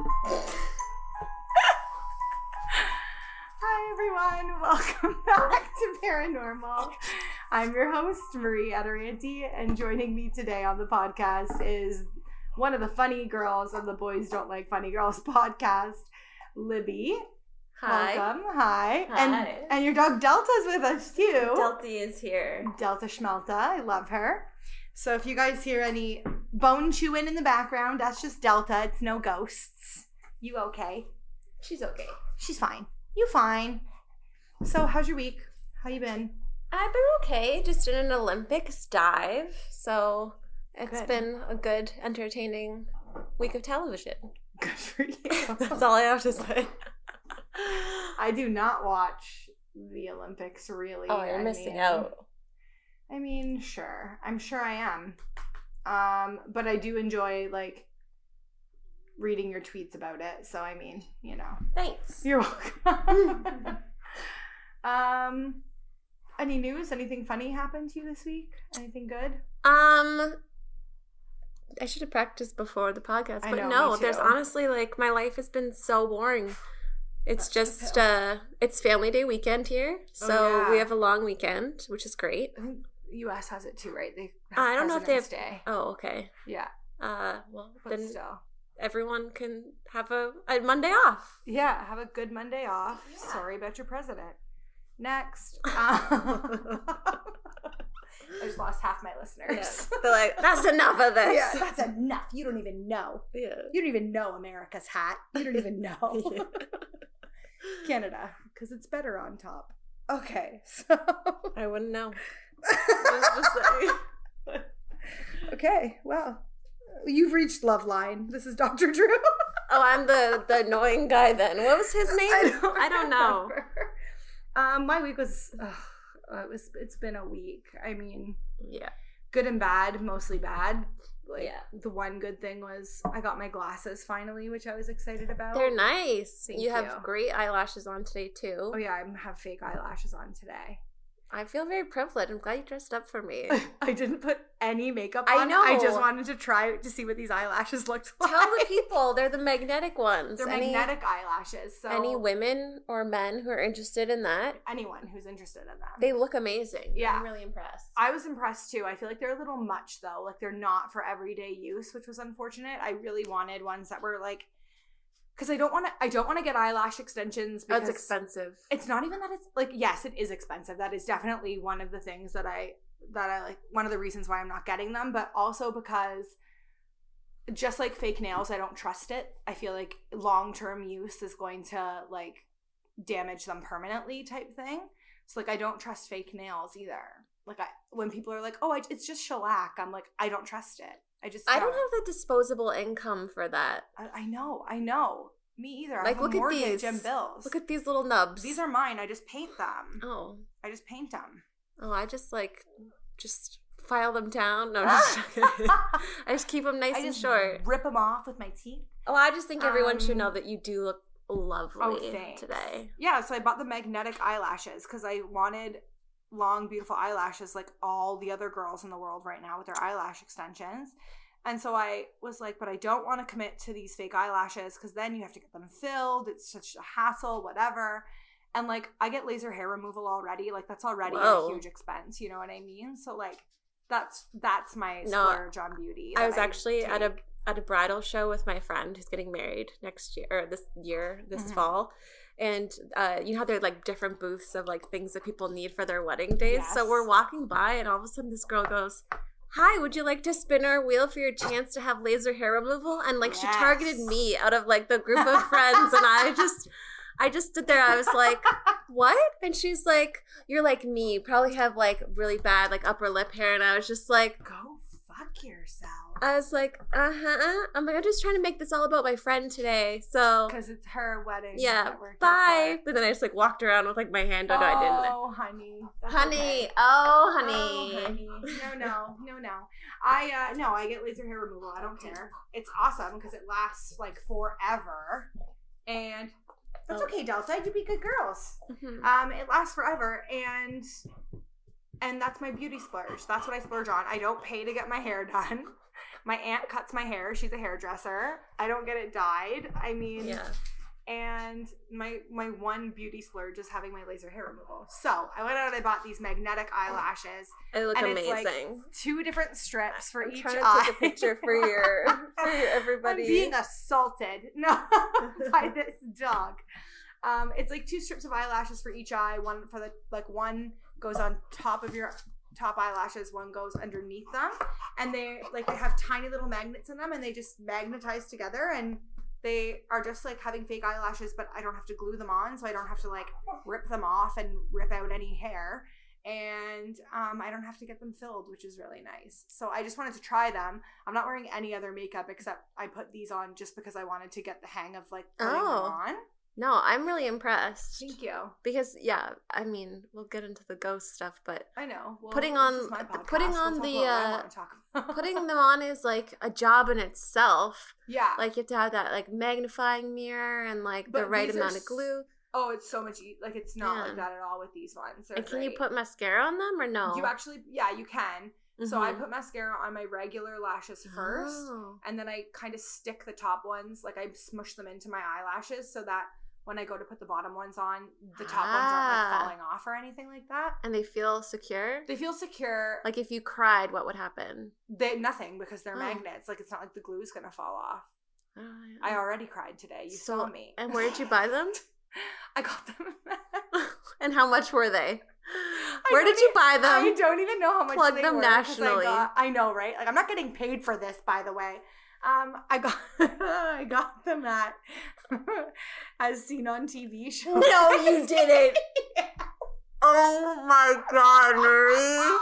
Hi everyone, welcome back to Paranormal. I'm your host, Marie Adoranti, and joining me today on the podcast is one of the funny girls of the Boys Don't Like Funny Girls podcast, Libby. Hi. Welcome. Hi. Hi. And and your dog Delta's with us too. Delta is here. Delta Schmelta. I love her. So if you guys hear any bone chewing in the background, that's just Delta. It's no ghosts. You okay? She's okay. She's fine. You fine. So how's your week? How you been? I've been okay. Just did an Olympics dive, so it's Good. been a good, entertaining week of television. Good for you. That's all I have to say. I do not watch the Olympics really. oh, you're I missing mean- out. I mean, sure. I'm sure I am. Um, but I do enjoy like reading your tweets about it. So I mean, you know. Thanks. You're welcome. um, any news? Anything funny happened to you this week? Anything good? Um, I should have practiced before the podcast, but know, no, there's honestly like my life has been so boring. It's That's just uh it's family day weekend here. Oh, So yeah. we have a long weekend, which is great. U.S. has it too, right? They I don't know if they have- Day. Oh, okay. Yeah, Uh well but then still. everyone can have a, a Monday off. Yeah, have a good Monday off. Sorry about your president. Next. Um, I just lost half my listeners. They're like, that's enough of this. Yeah, that's enough. You don't even know. Yeah. You don't even know America's hat. You don't even know. Canada, because it's better on top. Okay, so. I wouldn't know. Just- just say. okay, well. You've reached Loveline. This is Dr. Drew. Oh, I'm the the annoying guy then. What was his name? I don't know. Um, my week was, uh, it was, it's been a week. I mean, Yeah. good and bad, mostly bad. Like, Yeah. the one good thing was I got my glasses finally, which I was excited about. They're nice. Thank you have great eyelashes on today too. Oh yeah, I have fake eyelashes on today. I feel very privileged. I'm glad you dressed up for me. I didn't put any makeup on. I know. I just wanted to try to see what these eyelashes looked like. Tell the people they're the magnetic ones. They're any, magnetic eyelashes. So Any women or men who are interested in that, anyone who's interested in that, they look amazing. Yeah. I'm really impressed. I was impressed too. I feel like they're a little much though. Like they're not for everyday use, which was unfortunate. I really wanted ones that were like because I don't want to. I don't want to get eyelash extensions. Because That's expensive. It's not even that it's like yes, it is expensive. That is definitely one of the things that I that I like. One of the reasons why I'm not getting them, but also because just like fake nails, I don't trust it. I feel like long term use is going to like damage them permanently, type thing. So like I don't trust fake nails either. Like I when people are like, oh, I, it's just shellac, I'm like, I don't trust it. I just I don't have the disposable income for that. I, I know, I know. Me either. I Like, look at these. and bills. Look at these little nubs. these are mine. I just paint them. Oh. I just paint them. Oh, I just like just file them down. No, just. I just keep them nice and short. rip them off with my teeth. Oh, I just think everyone should Um, know that you do look lovely Oh, today. Yeah, so I bought the magnetic eyelashes because I wanted long, beautiful eyelashes like all the other girls in the world right now with their eyelash extensions. And so I was like, but I don't want to commit to these fake eyelashes because then you have to get them filled. It's such a hassle, whatever. And like, I get laser hair removal already. Like, that's already Whoa. a huge expense. You know what I mean? So like, that's that's my No, splurge on beauty. I was actually at a at a bridal show with my friend who's getting married next year or this year, this Mhm. fall. And uh, you know they're like different booths of like things that people need for their wedding days. So we're walking by, and all of a sudden this girl goes, "Hi, would you like to spin our wheel for your chance to have laser hair removal?" And like she targeted me out of like the group of friends, and I just, I just stood there. I was like, "What?" And she's like, "You're like me. Probably have like really bad like upper lip hair." And I was just like, Go fuck yourself. I was like, uh huh. I'm like, I'm just trying to make this all about my friend today. So Because it's her wedding. yeah, that we're here bye. But then I just like walked around with like my hand. Oh, no, I didn't. Oh, honey. Honey, okay. oh, Oh, honey. honey. No, no, no, no. I uh no, I get laser hair removal. I don't care. It's awesome because it lasts like forever, and that's Oh. okay, Delta. You be good girls. Mhm. Um, it lasts forever, and and that's my beauty splurge. That's what I splurge on. I don't pay to get my hair done. My aunt cuts my hair. She's a hairdresser. I don't get it dyed. I mean, Yeah. and my my one beauty splurge is having my laser hair removal. So I went out and I bought these magnetic eyelashes, They look and it's amazing. like two different strips for I'm each trying to eye. take a picture for your for your everybody. I'm being assaulted. No, by this dog. Um, it's like two strips of eyelashes for each eye. One for the like one goes on top of your top eyelashes. One goes underneath them, and they like they have tiny little magnets in them, and they just magnetize together and. They are just like having fake eyelashes, but I don't have to glue them on, so I don't have to like rip them off and rip out any hair. And um, I don't have to get them filled, which is really nice. So I just wanted to try them. I'm not wearing any other makeup except I put these on just because I wanted to get the hang of like putting Oh. them on. No, I'm really impressed. Thank you. Because yeah, I mean, we'll get into the ghost stuff, but I know. Well, Putting on- putting on We'll talk the, uh, wanna talk about. putting them on is like a job in itself. yeah. Like you have to have that like magnifying mirror and like the right amount of glue. oh, it's so much. E- like it's not Yeah. like that at all with these ones. They're And can you put mascara on them or no? You actually, yeah, you can. So I Mhm. put mascara on my regular lashes first. Oh. and then I kind of stick the top ones, like I smush them into my eyelashes so that when I go to put the bottom ones on, the top ones aren't Ah. like falling off or anything like that. And they feel secure. They feel secure. Like if you cried, what would happen? they nothing because they're Oh. magnets. Like it's not like the glue is gonna fall off. Oh, I already cried today. You So- saw me. and where did you buy them? I got them. and how much were they? Where did you buy them? I don't even know how much Plug they them nationally. I, got, I know, right? Like I'm not getting paid for this, by the way. Um, I got I got them at as seen on TV show. No, you didn't. Oh my god, Marie.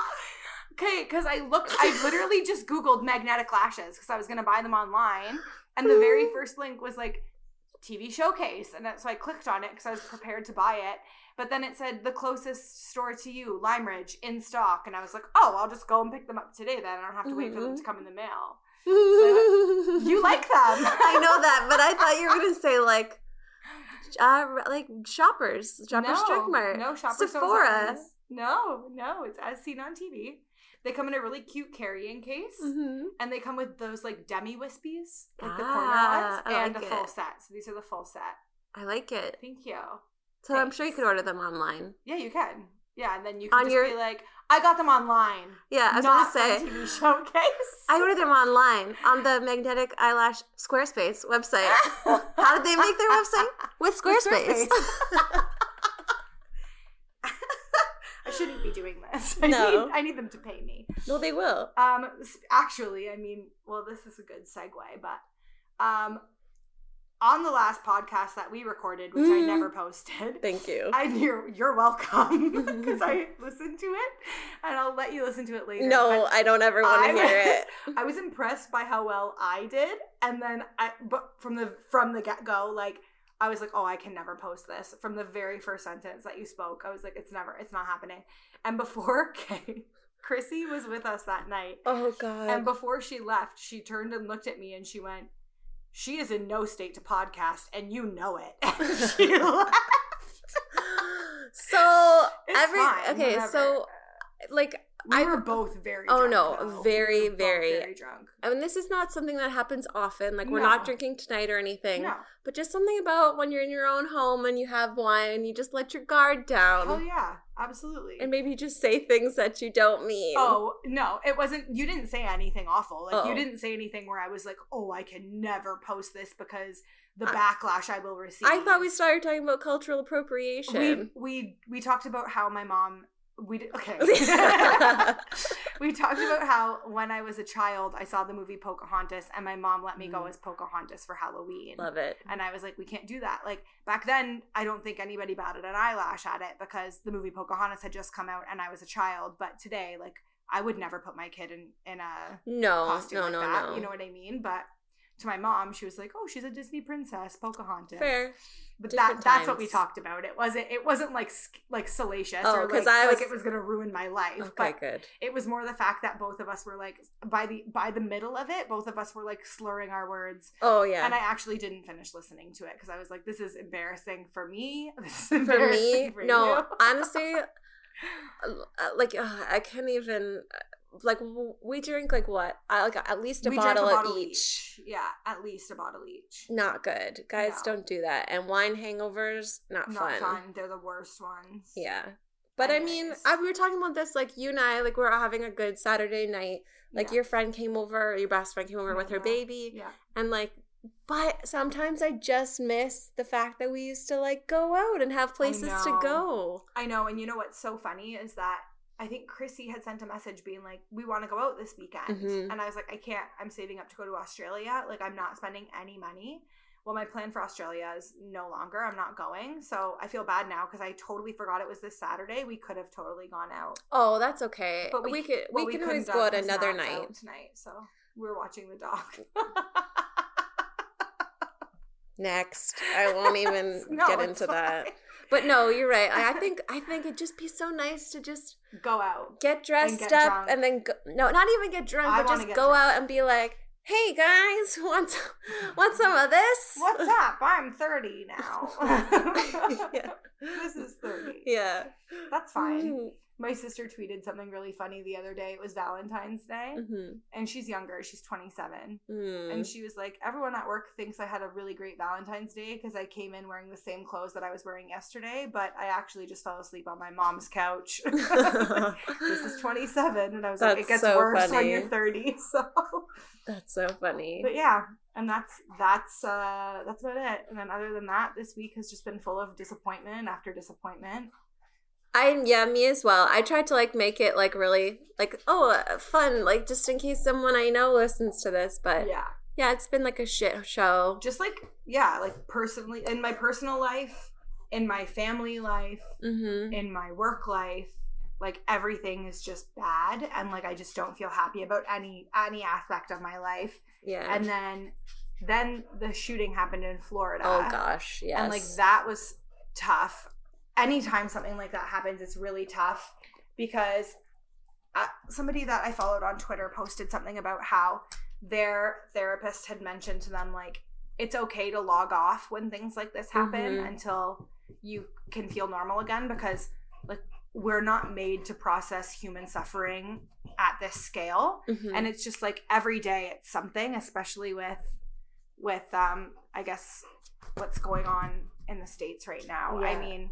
Okay, because I looked, I literally just Googled magnetic lashes because I was gonna buy them online, and the very first link was like TV showcase, and that, so I clicked on it because I was prepared to buy it. But then it said the closest store to you, Lime Ridge, in stock, and I was like, oh, I'll just go and pick them up today. Then I don't have to wait for them to come in the mail. You like them? I know that, but I thought you were gonna say like, uh, like shoppers, shoppers no, drug mart, No, shoppers Sephora. No, no, it's as seen on TV. They come in a really cute carrying case. Mm-hmm. And they come with those like demi wispies, like the Ah, corner ones, I and like full it. set. So these are the full set. I like it. Thank you. So I'm sure you Thanks. could order them online. Yeah, you can. Yeah, and then you can On just your- be like, I got them online. Yeah, I was not gonna say. TV showcase. I ordered them online on the Magnetic Eyelash Squarespace website. How did they make their website? With With Squarespace. I shouldn't be doing this. I, No. need, I need them to pay me. no, they will. Um, actually, I mean, well, this is a good segue, but um, on the last podcast that we recorded, which I Mm. never posted, Thank you. I you're you're welcome because I listened to it, and I'll let you listen to it later. no, I don't ever want to hear it. I was impressed by how well I did, and then I but from the from the get go, like I was like, oh, I can never post this. From the very first sentence that you spoke, I was like, it's never, it's not happening. And before Kay, Chrissy was with us that night, Oh God. and before she left, she turned and looked at me and she went, "She is in no state to podcast, and you know it." And she left. so It's every fine, okay, whatever. so like we I were both very. Oh, no, though. very, We very- very drunk. I mean this is not something that happens often. Like we're No. not drinking tonight or anything. No, But just something about when you're in your own home and you have wine you just let your guard down. hell yeah, absolutely. And maybe you just say things that you don't mean. Oh no, it wasn't. You didn't say anything awful. Like you Oh. didn't say anything where I was like, "Oh, I can never post this because the backlash I will receive." I thought we started talking about cultural appropriation. we we we talked about how my mom. We did okay. we talked about how when I was a child, I saw the movie Pocahontas, and my mom let me go Mm. as Pocahontas for Halloween. Love it. And I was like, we can't do that. Like back then, I don't think anybody batted an eyelash at it because the movie Pocahontas had just come out and I was a child. But today, like, I would never put my kid in in a No, costume no, like no, that. no. You know what I mean? But to my mom, she was like, "Oh, she's a Disney princess, Pocahontas." Fair. But Different that that's what we talked about. It wasn't it wasn't like like salacious Oh, or like, I like it was gonna ruin my life. Okay, But good. it was more the fact that both of us were like by the by the middle of it, both of us were like slurring our words. Oh yeah. And I actually didn't finish listening to it because I was like, "This is embarrassing for me. This is for embarrassing me, for no. you." honestly, uh, like uh, I can't even. Like we drink like what? I like at least a We bottle, a bottle of each. Yeah, at least a bottle each. Not good, guys. No. Don't do that. And wine hangovers, not, Not fun. fun. They're the worst ones. Yeah. But I mean, I, we were talking about this like you and I, like we are having a good Saturday night. Like Yeah. your friend came over, your best friend came over with her Yeah. baby, Yeah. and like, but sometimes I just miss the fact that we used to like go out and have places to go. I know, and you know what's so funny is that I think Chrissy had sent a message being like, "We want to go out this weekend," Mhm. and I was like, "I can't. I'm saving up to go to Australia. Like, I'm not spending any money." Well, my plan for Australia is no longer. I'm not going, so I feel bad now because I totally forgot it was this Saturday. We could have totally gone out, Oh, that's okay. but we, we, could well, we, can couldn't always go out another night. out tonight. So we're watching the dog. Next, I won't even No, get into that. But no, you're right. I, I think I think it'd just be so nice to just Go out. get dressed get up drunk. and then go, no, not even get drunk, I but just go drunk. out and be like, "Hey guys, want want some of this?" What's up? I'm 30 now. yeah. This is 30. Yeah. That's fine. Mm. My sister tweeted something really funny the other day. It was Valentine's Day, Mm-hmm. and she's younger. She's 27. Mm. And she was like, Everyone at work thinks I had a really great Valentine's Day because I came in wearing the same clothes that I was wearing yesterday, but I actually just fell asleep on my mom's couch. this is 27. And I was like, It gets so worse when funny. you're 30. So, That's so funny. but yeah. And that's that's uh that's about it. And then other than that, this week has just been full of disappointment after disappointment. I yeah, me as well. I tried to like make it like really like oh uh, fun, like just in case someone I know listens to this. But yeah, Yeah. it's been like a shit show. just like yeah like personally in my personal life in my family life Mm-hmm. in my work life like everything is just bad and like i just don't feel happy about any any aspect of my life Yeah. and then then the shooting happened in florida oh gosh, yes. and like that was tough anytime something like that happens it's really tough because uh, somebody that i followed on twitter posted something about how their therapist had mentioned to them like it's okay to log off when things like this happen Mhm. until you can feel normal again because like we're not made to process human suffering at this scale Mhm. and it's just like every day it's something especially with with um i guess what's going on in the states right now i mean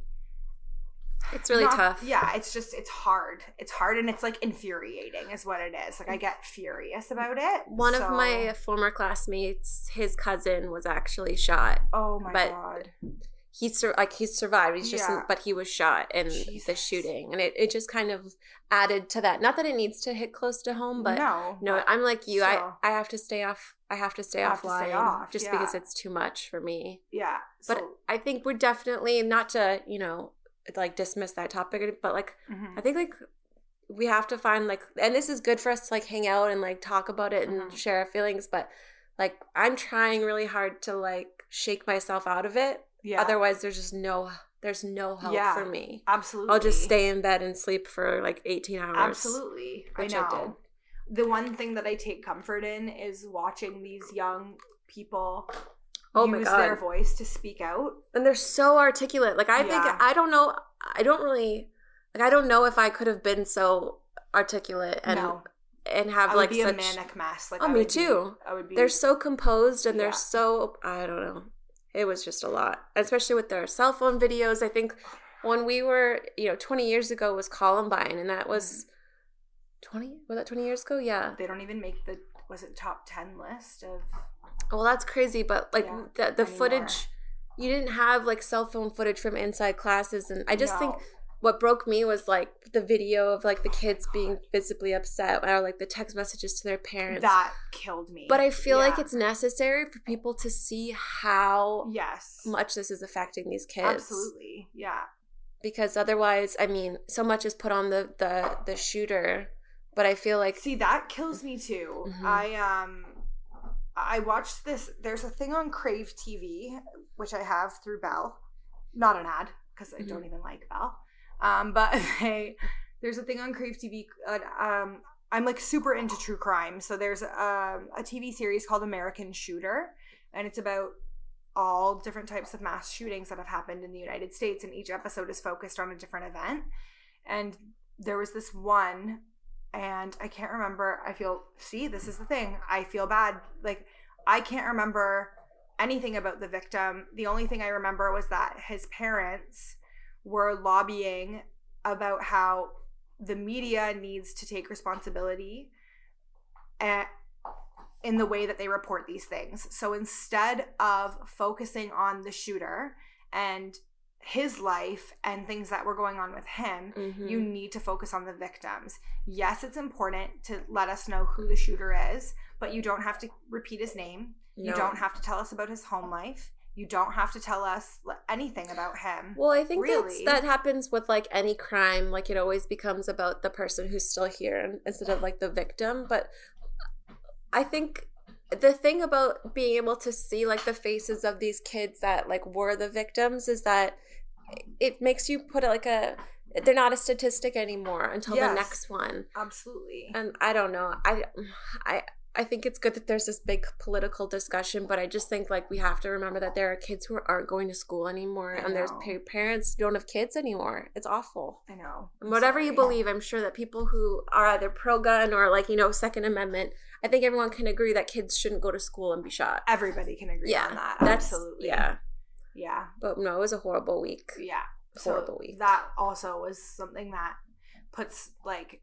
it's really not- tough. yeah it's just it's hard it's hard and it's like infuriating is what it is like i get furious about it One of my former classmates, his cousin was actually shot. oh my but- god He sur- like he survived. He's just Yeah. but he was shot in the shooting, and it, it just kind of added to that. Not that it needs to hit close to home, but no no, but I'm like you. I. I have to stay off. I have to stay Have to stay off, just yeah. because it's too much for me. yeah But so, I think we're definitely not to you know like dismiss that topic, but like mhm. I think like we have to find like and this is good for us to like hang out and like talk about it and Mhm. share our feelings but like i'm trying really hard to like shake myself out of it yeah otherwise there's just no there's no help Yeah. for me absolutely i'll just stay in bed and sleep for like 18 hours Absolutely. which I I know. The one thing that I take comfort in is watching these young people oh my use god their voice to speak out. and they're so articulate like i think i don't know i don't really like i don't know if i could have been so articulate and no, and have I like be such a manic mess. Like Oh, I me would be- too. I would be. they're so composed and Yeah. they're so i don't know it was just a lot especially with their cell phone videos i think when we were you know 20 years ago was columbine and that was mm-hmm. 20 was that 20 years ago yeah They don't even make the was it top ten list of. well that's crazy but like Yeah, the, the footage you didn't have like cell phone footage from inside classes and i just think what broke me was like the video of like the kids being visibly upset or like the text messages to their parents that killed me. but i feel like it's necessary for people to see how yes, much this is affecting these kids absolutely, yeah. because otherwise i mean so much is put on the the the shooter but i feel like See, that kills me too. Mhm. I um I watched this there's a thing on Crave TV which I have through Bell. Not an ad because I Mhm. don't even like Bell. Um but they there's a thing on Crave TV uh, um I'm like super into true crime. So there's um, a TV series called American Shooter and it's about all different types of mass shootings that have happened in the United States and each episode is focused on a different event. And there was this one and I can't remember. I feel, see, this is the thing. I feel bad. Like, I can't remember anything about the victim. The only thing I remember was that his parents were lobbying about how the media needs to take responsibility at, in the way that they report these things. So instead of focusing on the shooter and his life and things that were going on with him, Mhm. you need to focus on the victims. Yes, it's important to let us know who the shooter is, but you don't have to repeat his name. You don't have to tell us about his home life. You don't have to tell us anything about him. Well, I think Really? that happens with like any crime. Like it always becomes about the person who's still here instead of like the victim. But I think the thing about being able to see like the faces of these kids that like were the victims is that it makes you put it like a they're not a statistic anymore until Yes. the next one. Absolutely. And I don't know. I I I think it's good that there's this big political discussion, but I just think like we have to remember that there are kids who aren't going to school anymore, and there's pa- parents don't have kids anymore. It's awful. I know. I'm whatever you believe, I'm sure that people who are either pro gun or like you know Second Amendment, I think everyone can agree that kids shouldn't go to school and be shot. Everybody can agree Yeah, on that. Absolutely. yeah. Yeah. But no, it was a horrible week. Yeah. Horrible so week. That also was something that puts like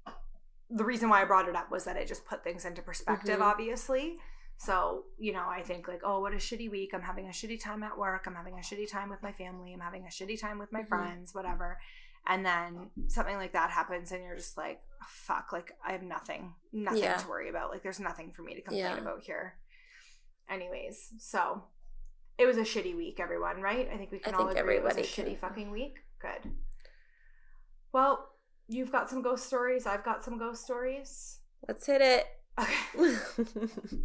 the reason why I brought it up was that it just put things into perspective, Mhm. obviously. So, you know, I think like, oh, what a shitty week. I'm having a shitty time at work. I'm having a shitty time with my family. I'm having a shitty time with my Mhm. friends, whatever. And then something like that happens and you're just like, fuck, like I have nothing, nothing Yeah. to worry about. Like there's nothing for me to complain Yeah. about here. Anyways, so it was a shitty week, everyone, right? I think we can I all agree it was a everybody shitty fucking week. Good. Well, you've got some ghost stories. I've got some ghost stories. Let's hit it. Okay.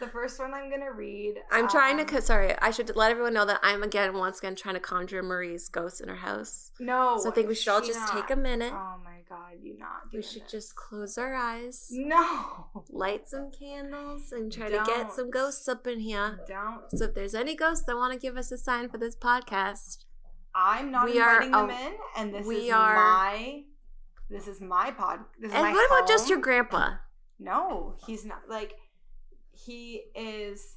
the first one I'm gonna read. I'm trying to. um, Sorry, I should let everyone know that I'm again, once again, trying to conjure Marie's ghost in her house. No. So I think we should all just not. take a minute. Oh my god, you not. we should just close our eyes, No. light some candles, and try to get some ghosts up in here. Don't. So if there's any ghosts that want to give us a sign for this podcast, I'm not We are inviting them a- in, and this we is are- my. This is my pod. This is and what about just your grandpa? No, he's not. Like, he is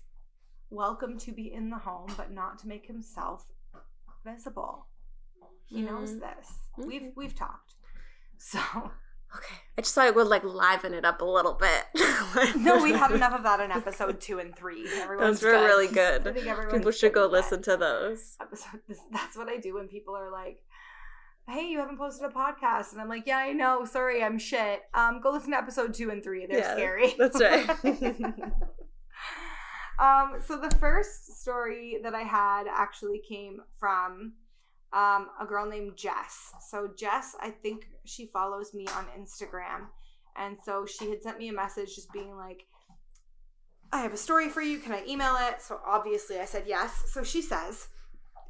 welcome to be in the home, but not to make himself visible. He knows Mhm. this. Mhm. We've we've talked. So Okay, I just thought it would like liven it up a little bit. no, we had enough of that in episode two and three. Everyone's Those were good. really I good. think everyone's People should go that. listen to those. episode. That's what I do when people are like, "Hey, you haven't posted a podcast," and I'm like, "Yeah, I know. Sorry, I'm shit. Um, go listen to episode two and three. They're Yeah, scary." that's right. um, so the first story that I had actually came from um, a girl named Jess. So Jess, I think she follows me on Instagram, and so she had sent me a message just being like. I have a story for you. Can I email it? So obviously I said yes. So she says,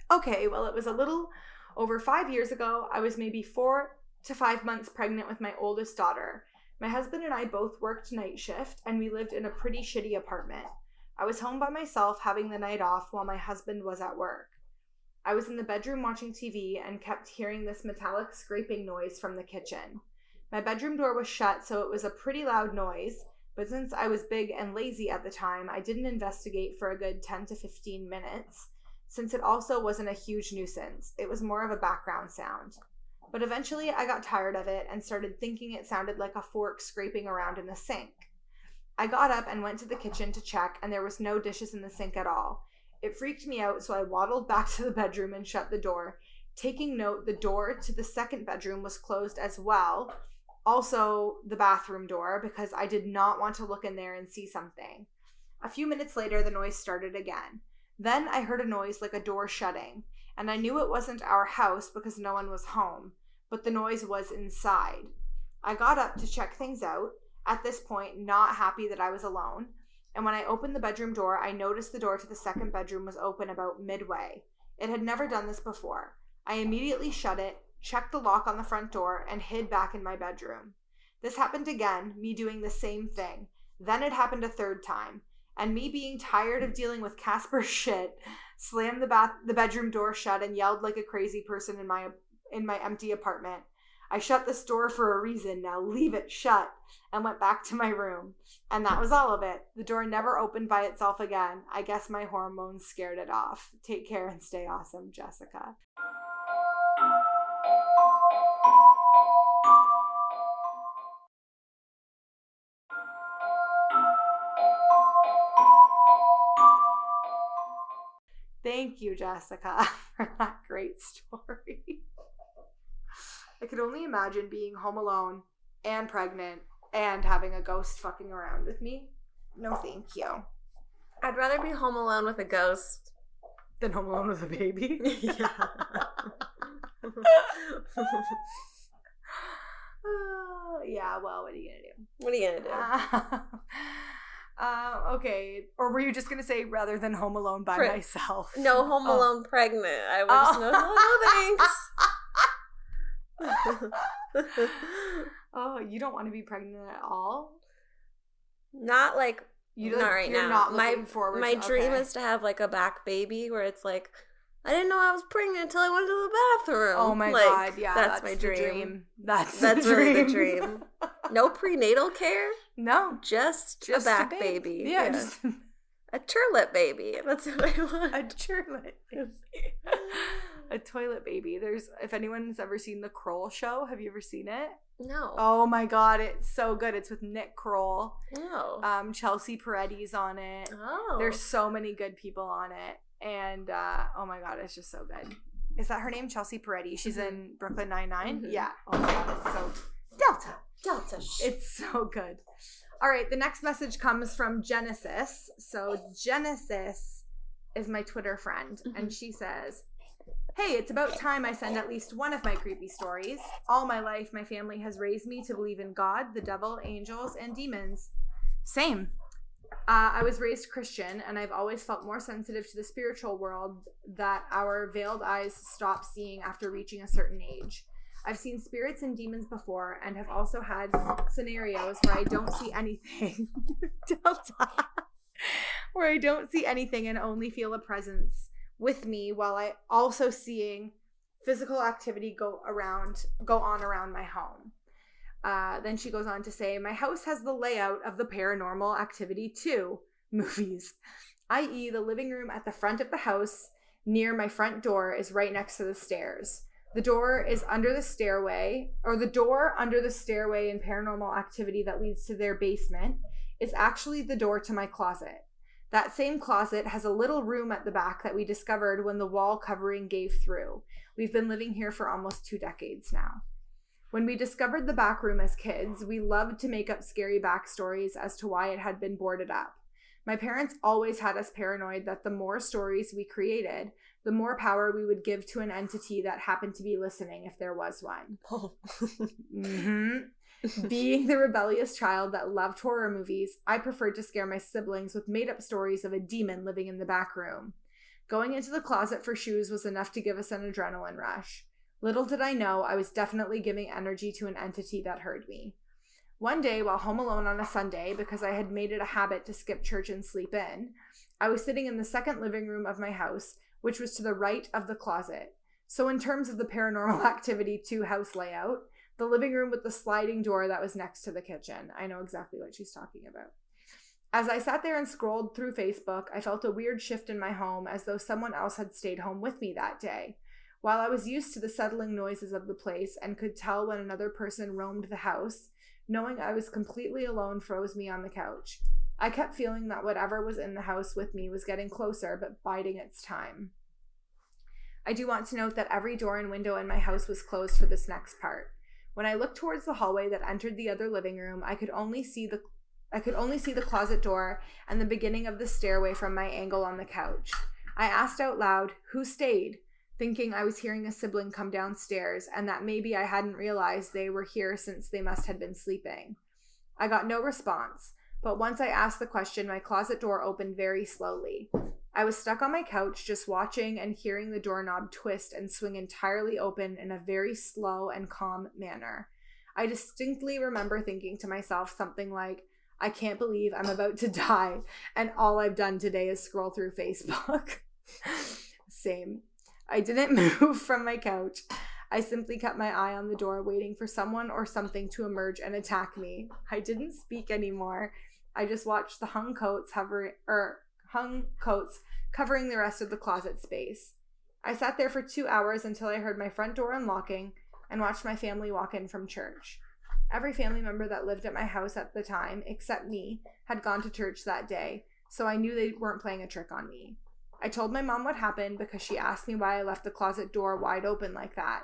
Okay, well, it was a little over five years ago. I was maybe four to five months pregnant with my oldest daughter. My husband and I both worked night shift, and we lived in a pretty shitty apartment. I was home by myself having the night off while my husband was at work. I was in the bedroom watching TV and kept hearing this metallic scraping noise from the kitchen. My bedroom door was shut, so it was a pretty loud noise, but since I was big and lazy at the time, I didn't investigate for a good 10 to 15 minutes since it also wasn't a huge nuisance. It was more of a background sound. But eventually I got tired of it and started thinking it sounded like a fork scraping around in the sink. I got up and went to the kitchen to check, and there was no dishes in the sink at all. It freaked me out, so I waddled back to the bedroom and shut the door. Taking note, the door to the second bedroom was closed as well, also the bathroom door, because I did not want to look in there and see something. A few minutes later, the noise started again. Then I heard a noise like a door shutting, and I knew it wasn't our house because no one was home, but the noise was inside. I got up to check things out, at this point, not happy that I was alone, and when I opened the bedroom door, I noticed the door to the second bedroom was open about midway. It had never done this before. I immediately shut it, checked the lock on the front door, and hid back in my bedroom. This happened again, me doing the same thing. Then it happened a third time and me being tired of dealing with Casper shit, slammed the bath the bedroom door shut and yelled like a crazy person in my in my empty apartment. I shut this door for a reason. Now leave it shut. And went back to my room. And that was all of it. The door never opened by itself again. I guess my hormones scared it off. Take care and stay awesome, Jessica. Thank you, Jessica, for that great story. I could only imagine being home alone and pregnant and having a ghost fucking around with me. No, thank you. I'd rather be home alone with a ghost. Than home alone with a baby. yeah. Uh, yeah, well, what are you gonna do? what are you gonna do? Uh, Uh, okay. Or were you just gonna say rather than Home Alone by Pre- myself? No, home Oh. alone pregnant. I was just no, no, oh. thanks. oh, you don't want to be pregnant at all. not like You not right you're now. Not my my to, dream okay. is to have like a back baby where it's like I didn't know I was pregnant until I went to the bathroom. Oh my Like, god! Yeah, that's, that's, my the dream. That's That's the really the dream. No prenatal care, no, just, just a back babe. baby. Yeah, just a turlet baby. That's what I want. a baby. a toilet baby. There's if anyone's ever seen the Kroll show, have you ever seen it? no, Oh my god, it's so good. It's with Nick Kroll. no. Um, Chelsea Peretti's on it. oh, There's so many good people on it, and uh, oh my god, it's just so good. Is that her name? Chelsea Peretti. She's Mhm. in Brooklyn Nine Mhm. Yeah. Oh my god, it's so Delta. Delta. It's so good. All right, the next message comes from Genesis. So Genesis is my Twitter friend, and she says, Hey, it's about time I send at least one of my creepy stories. All my life, my family has raised me to believe in God, the devil, angels, and demons. Same. Uh, I was raised Christian, and I've always felt more sensitive to the spiritual world that our veiled eyes stop seeing after reaching a certain age. I've seen spirits and demons before, and have also had scenarios where I don't see anything. Delta. where I don't see anything and only feel a presence with me while I also seeing physical activity go around go on around my home. Uh, then she goes on to say, My house has the layout of the paranormal activity 2 movies, i.e., the living room at the front of the house near my front door is right next to the stairs. The door is under the stairway, or the door under the stairway in paranormal activity that leads to their basement is actually the door to my closet. That same closet has a little room at the back that we discovered when the wall covering gave through. We've been living here for almost two decades now. When we discovered the back room as kids, we loved to make up scary backstories as to why it had been boarded up. My parents always had us paranoid that the more stories we created, the more power we would give to an entity that happened to be listening if there was one. Oh. hmm Being the rebellious child that loved horror movies, I preferred to scare my siblings with made up stories of a demon living in the back room. Going into the closet for shoes was enough to give us an adrenaline rush. Little did I know I was definitely giving energy to an entity that heard me. One day, while home alone on a Sunday, because I had made it a habit to skip church and sleep in, I was sitting in the second living room of my house, which was to the right of the closet. So, in terms of the paranormal activity 2 house layout, the living room with the sliding door that was next to the kitchen. I know exactly what she's talking about. As I sat there and scrolled through Facebook, I felt a weird shift in my home as though someone else had stayed home with me that day. While I was used to the settling noises of the place and could tell when another person roamed the house, knowing I was completely alone froze me on the couch. I kept feeling that whatever was in the house with me was getting closer but biding its time. I do want to note that every door and window in my house was closed for this next part. When I looked towards the hallway that entered the other living room, I could only see the I could only see the closet door and the beginning of the stairway from my angle on the couch. I asked out loud, "Who stayed?" thinking I was hearing a sibling come downstairs and that maybe I hadn't realized they were here since they must have been sleeping. I got no response, but once I asked the question, my closet door opened very slowly. I was stuck on my couch just watching and hearing the doorknob twist and swing entirely open in a very slow and calm manner. I distinctly remember thinking to myself something like, I can't believe I'm about to die, and all I've done today is scroll through Facebook. Same. I didn't move from my couch. I simply kept my eye on the door, waiting for someone or something to emerge and attack me. I didn't speak anymore. I just watched the hung coats hovering or hung coats covering the rest of the closet space. I sat there for two hours until I heard my front door unlocking and watched my family walk in from church. Every family member that lived at my house at the time, except me, had gone to church that day, so I knew they weren't playing a trick on me. I told my mom what happened because she asked me why I left the closet door wide open like that.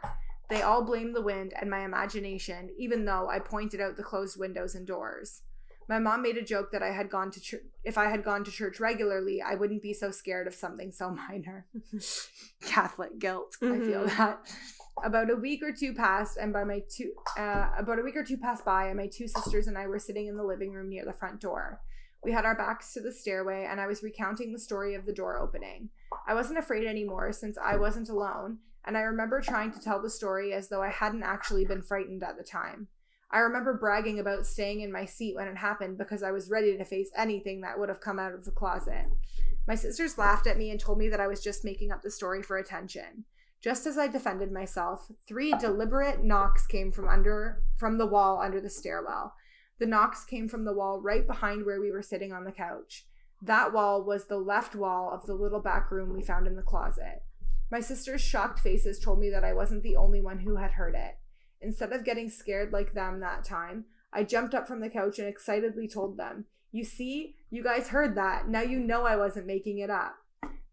They all blamed the wind and my imagination, even though I pointed out the closed windows and doors. My mom made a joke that I had gone to church. If I had gone to church regularly, I wouldn't be so scared of something so minor. Catholic guilt. I feel Mhm. that. About a week or two passed, and by my two, uh, about a week or two passed by, and my two sisters and I were sitting in the living room near the front door. We had our backs to the stairway, and I was recounting the story of the door opening. I wasn't afraid anymore since I wasn't alone, and I remember trying to tell the story as though I hadn't actually been frightened at the time. I remember bragging about staying in my seat when it happened because I was ready to face anything that would have come out of the closet. My sisters laughed at me and told me that I was just making up the story for attention. Just as I defended myself, three deliberate knocks came from under from the wall under the stairwell. The knocks came from the wall right behind where we were sitting on the couch. That wall was the left wall of the little back room we found in the closet. My sister's shocked faces told me that I wasn't the only one who had heard it. Instead of getting scared like them that time, I jumped up from the couch and excitedly told them, You see, you guys heard that. Now you know I wasn't making it up.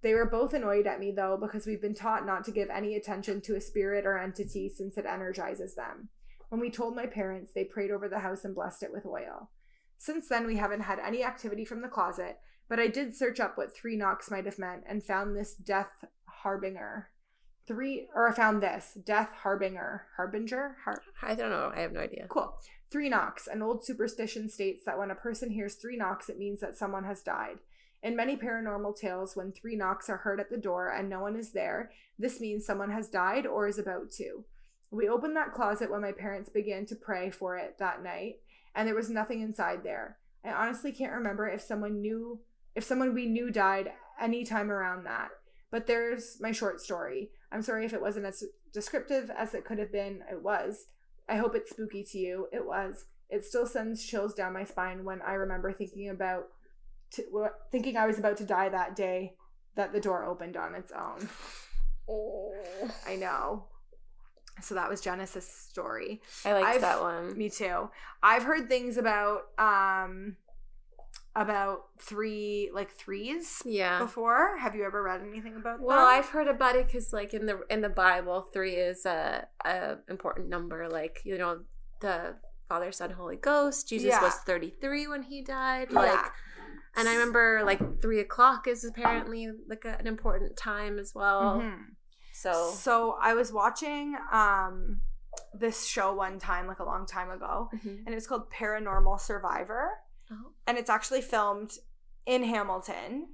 They were both annoyed at me though, because we've been taught not to give any attention to a spirit or entity since it energizes them. When we told my parents, they prayed over the house and blessed it with oil. Since then, we haven't had any activity from the closet, but I did search up what three knocks might have meant and found this death harbinger. Three, or I found this death harbinger. Harbinger? Har- I don't know. I have no idea. Cool. Three knocks. An old superstition states that when a person hears three knocks, it means that someone has died. In many paranormal tales, when three knocks are heard at the door and no one is there, this means someone has died or is about to. We opened that closet when my parents began to pray for it that night, and there was nothing inside there. I honestly can't remember if someone knew, if someone we knew died any time around that. But there's my short story. I'm sorry if it wasn't as descriptive as it could have been. It was. I hope it's spooky to you. It was. It still sends chills down my spine when I remember thinking about, to, thinking I was about to die that day that the door opened on its own. Oh. I know. So that was Genesis' story. I liked I've- that one. Me too. I've heard things about um about three like threes Yeah. before. Have you ever read anything about Well, them? I've heard about it because, like in the in the Bible, three is a, a important number. Like you know, the Father, Son, Holy Ghost. Jesus Yeah. was thirty three when he died. Yeah. Like, and I remember like three o'clock is apparently like a, an important time as well. Mhm. So So I was watching um this show one time, like a long time ago, Mhm. and it was called Paranormal Survivor. Oh. And it's actually filmed in Hamilton.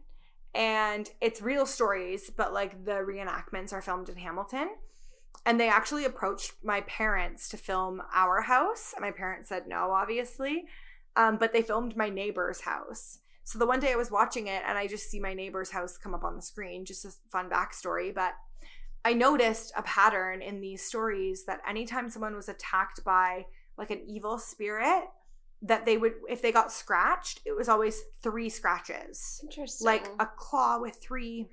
And it's real stories, but like the reenactments are filmed in Hamilton. And they actually approached my parents to film our house. My parents said no, obviously. Um, but they filmed my neighbor's house. So the one day I was watching it and I just see my neighbor's house come up on the screen, just a fun backstory. But I noticed a pattern in these stories that anytime someone was attacked by like an evil spirit, that they would, if they got scratched, it was always three scratches interesting. like a claw with three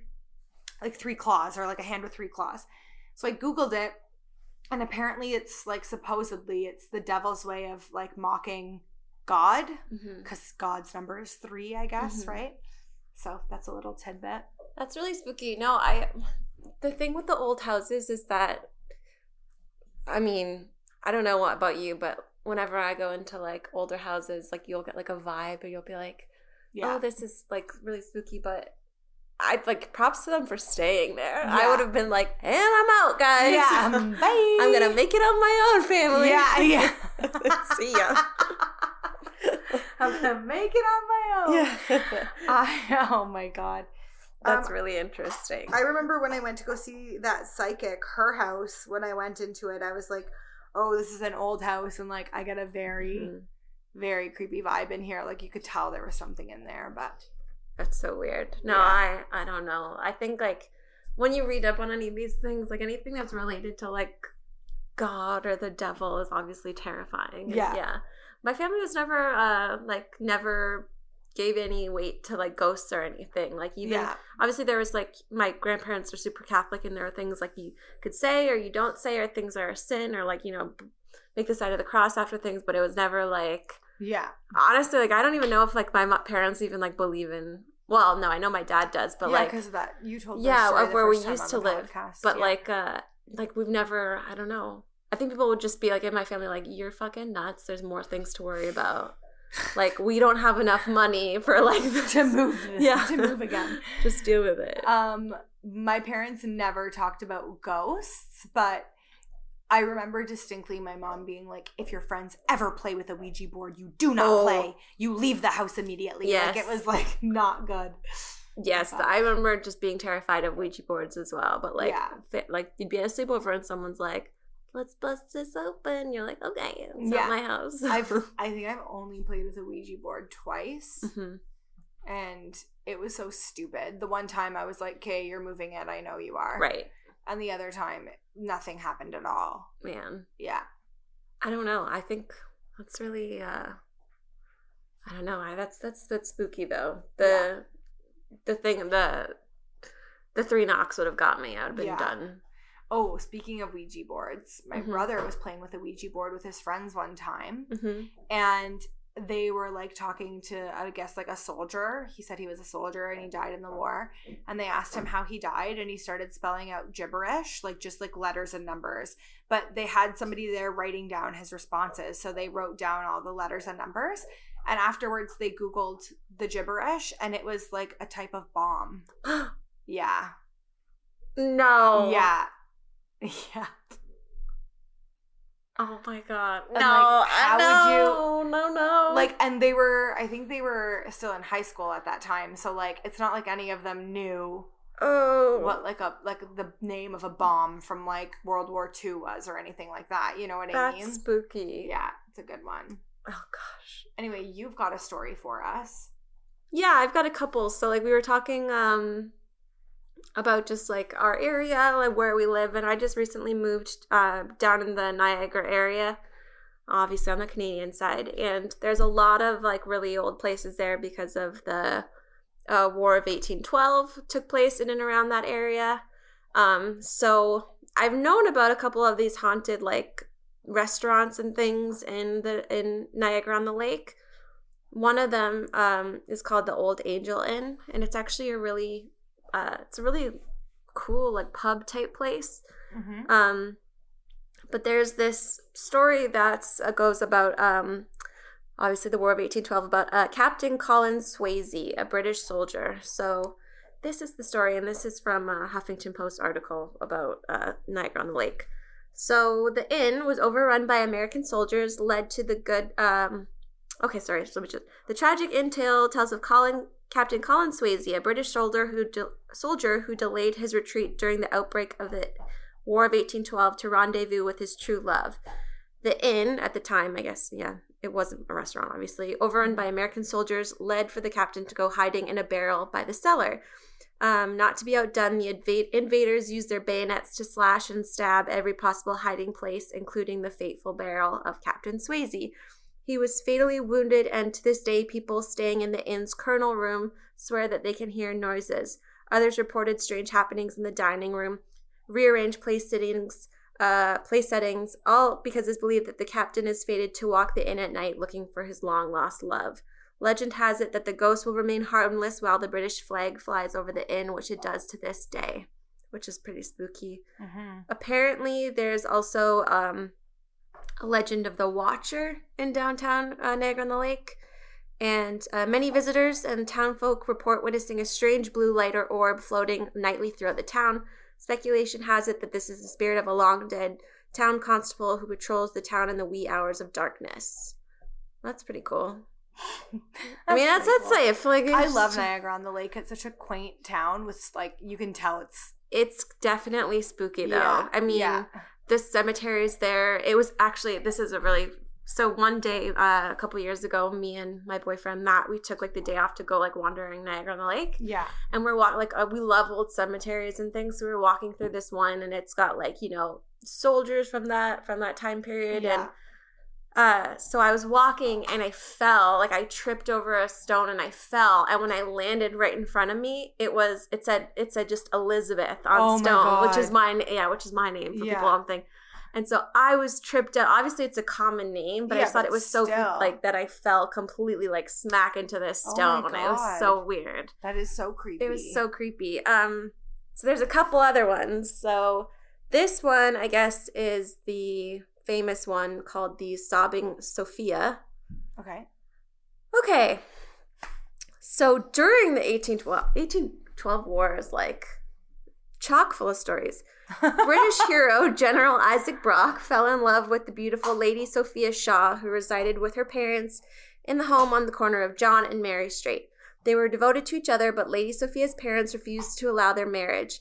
like three claws or like a hand with three claws so i googled it and apparently it's like supposedly it's the devil's way of like mocking god because god's number is three i guess Mhm. right so that's a little tidbit That's really spooky. No, I the thing with the old houses is that I mean, I don't know what about you, but whenever I go into like older houses, like you'll get like a vibe or you'll be like, yeah "Oh, this is like really spooky," but I'd like props to them for staying there. I would have been like, "And I'm out, guys. yeah bye I'm gonna make it on my own, family." yeah yeah See ya. i'm gonna make it on my own Yeah. I, oh my god That's Um, really interesting. I remember when I went to go see that psychic, her house, when I went into it, I was like, oh, this is an old house. And like, I get a very, Mhm. very creepy vibe in here. Like, you could tell there was something in there. But That's so weird. No, Yeah. I I don't know. I think like when you read up on any of these things, like anything that's related to like God or the devil is obviously terrifying. Yeah. yeah. My family was never uh like never gave any weight to like ghosts or anything. Like even yeah. obviously there was like my grandparents are super catholic and there are things like you could say or you don't say or things are a sin or like you know make the sign of the cross after things but it was never like Yeah. honestly like i don't even know if like my parents even like believe in well no i know my dad does but yeah, like because of that you told yeah story of where we used to live podcast. but Yeah. like uh like we've never i don't know i think people would just be like in my family like you're fucking nuts there's more things to worry about like we don't have enough money for like to move yeah to move again. just deal with it Um, my parents never talked about ghosts, but I remember distinctly my mom being like, "If your friends ever play with a Ouija board, you do not Oh. play. You leave the house immediately." Like it was like not good. Yes, But- I remember just being terrified of Ouija boards as well. But like, Yeah. like you'd be at a sleepover and someone's like, "Let's bust this open." You're like, "Okay, it's Yeah. not my house." I've I think I've only played with a Ouija board twice, Mhm. and it was so stupid. The one time I was like, "Okay, you're moving it. I know you are." right, And the other time, nothing happened at all. man. Yeah. I don't know. I think that's really. uh I don't know. I, that's that's that's spooky though. The the thing the the three knocks would have got me. I would have been Yeah. done. Oh, speaking of Ouija boards, my Mhm. brother was playing with a Ouija board with his friends one time, hmm and they were like talking to, I guess, like a soldier. He said he was a soldier and he died in the war. And they asked him how he died, and he started spelling out gibberish, like just like letters and numbers. But they had somebody there writing down his responses. So they wrote down all the letters and numbers. And afterwards, they Googled the gibberish, and it was like a type of bomb. Yeah. no. Yeah. Yeah. Oh my god. And, No. like, how no, no, no. like and they were i think they were still in high school at that time so like it's not like any of them knew oh. what like a like the name of a bomb from like world war ii was or anything like that you know what i That's mean spooky. yeah it's a good one Oh gosh. anyway you've got a story for us Yeah, I've got a couple. So like we were talking um about just like our area, like where we live, and I just recently moved uh down in the Niagara area, obviously on the Canadian side, and there's a lot of like really old places there because of the uh, War of 1812 took place in and around that area. Um, so I've known about a couple of these haunted like restaurants and things in the in Niagara on the Lake. One of them um, is called the Old Angel Inn, and it's actually a really uh, it's a really cool like pub type place. mm-hmm. Um, but there's this story that uh, goes about um, obviously the War of 1812 about uh, Captain Colin Swayze, a British soldier. So this is the story, and this is from a Huffington Post article about uh, Niagara on the Lake. So the inn was overrun by American soldiers, led to the good. Um, okay, sorry. So let me just. The tragic entail tells of Colin, Captain Colin Swayze, a British soldier who de- soldier who delayed his retreat during the outbreak of the War of 1812 to rendezvous with his true love. The inn, at the time, I guess, yeah, it wasn't a restaurant, obviously, overrun by American soldiers, led for the captain to go hiding in a barrel by the cellar. Um, not to be outdone, the inva- invaders used their bayonets to slash and stab every possible hiding place, including the fateful barrel of Captain Swayze. He was fatally wounded, and to this day, people staying in the inn's colonel room swear that they can hear noises. Others reported strange happenings in the dining room, rearranged place sittings, uh, place settings, all because it's believed that the captain is fated to walk the inn at night looking for his long lost love. Legend has it that the ghost will remain harmless while the British flag flies over the inn, which it does to this day, which is pretty spooky. Mm-hmm. Apparently, there's also um, legend of the Watcher in downtown uh, Niagara on the Lake. And uh, many visitors and townfolk report witnessing a strange blue light or orb floating nightly throughout the town. Speculation has it that this is the spirit of a long dead town constable who patrols the town in the wee hours of darkness. That's pretty cool. I mean, that's that's pretty safe. Like. I love Niagara on the Lake. It's such a quaint town with like you can tell it's It's definitely spooky though. Yeah, I mean, yeah. The cemeteries there. It was actually this is a really so one day uh, a couple years ago, me and my boyfriend Matt, we took like the day off to go like wandering Niagara on the Lake, yeah. and we're walking like uh, we love old cemeteries and things. So we were walking through this one, and it's got like you know soldiers from that from that time period Yeah. and uh so I was walking and I fell like I tripped over a stone and I fell and when I landed right in front of me it was it said it said just Elizabeth on Oh stone which is my yeah which is my name for Yeah. people on thing and so I was tripped out obviously it's a common name but I Yeah, just thought but it was so like that I fell completely like smack into this stone. Oh my stone it was so weird That is so creepy. it was so creepy. Um, so there's a couple other ones. So this one, I guess, is the famous one called the Sobbing Sophia. okay. Okay. So during the 1812, 1812 war is like chock full of stories. British hero General Isaac Brock fell in love with the beautiful Lady Sophia Shaw, who resided with her parents in the home on the corner of John and Mary Street. They were devoted to each other, but Lady Sophia's parents refused to allow their marriage.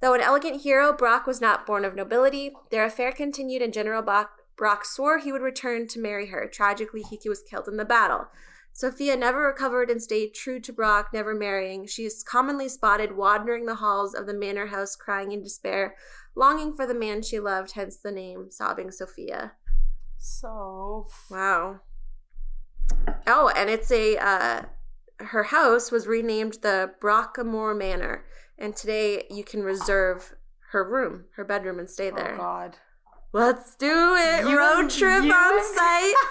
Though an elegant hero, Brock was not born of nobility. Their affair continued, and General Brock, Brock swore he would return to marry her. Tragically, he was killed in the battle. Sophia never recovered and stayed true to Brock, never marrying. She is commonly spotted wandering the halls of the manor house, crying in despair, longing for the man she loved, hence the name Sobbing Sophia. so Wow. Oh, and it's a uh her house was renamed the Brockamour Manor, and today you can reserve her room, her bedroom, and stay oh, there. Oh. God. Let's do it! You Road trip you on site.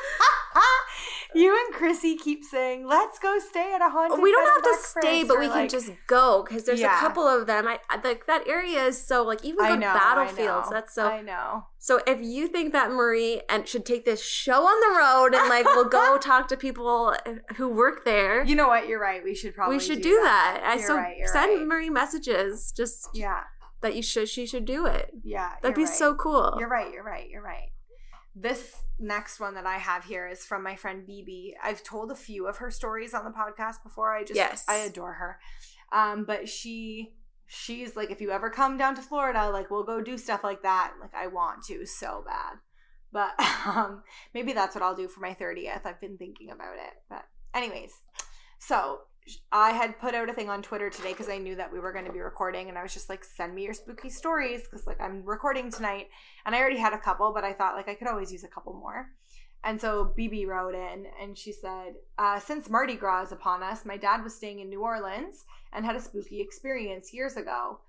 you and Chrissy keep saying, "Let's go stay at a haunted." we don't have to breakfast," stay, but we can just go because there's Yeah. a couple of them. I like that area is so like even go know, battlefields. That's so I know. So if you think that Marie and should take this show on the road and like we'll go talk to people who work there, You know what? You're right. We should probably we should do, that. I You're so right, send right. Marie messages just Yeah, that you should she should do it. yeah. That'd be right. so cool. You're right. You're right. You're right. This next one that I have here is from my friend BB. I've told a few of her stories on the podcast before. I just Yes. I adore her. Um, but she she's like, if you ever come down to Florida, like we'll go do stuff like that. Like I want to so bad. But um maybe that's what I'll do for my 30th. I've been thinking about it. But anyways, so I had put out a thing on Twitter today because I knew that we were going to be recording, and I was just like, "Send me your spooky stories," because like I'm recording tonight, and I already had a couple, but I thought like I could always use a couple more. And so BB wrote in, and she said, uh, "Since Mardi Gras is upon us, my dad was staying in New Orleans and had a spooky experience years ago.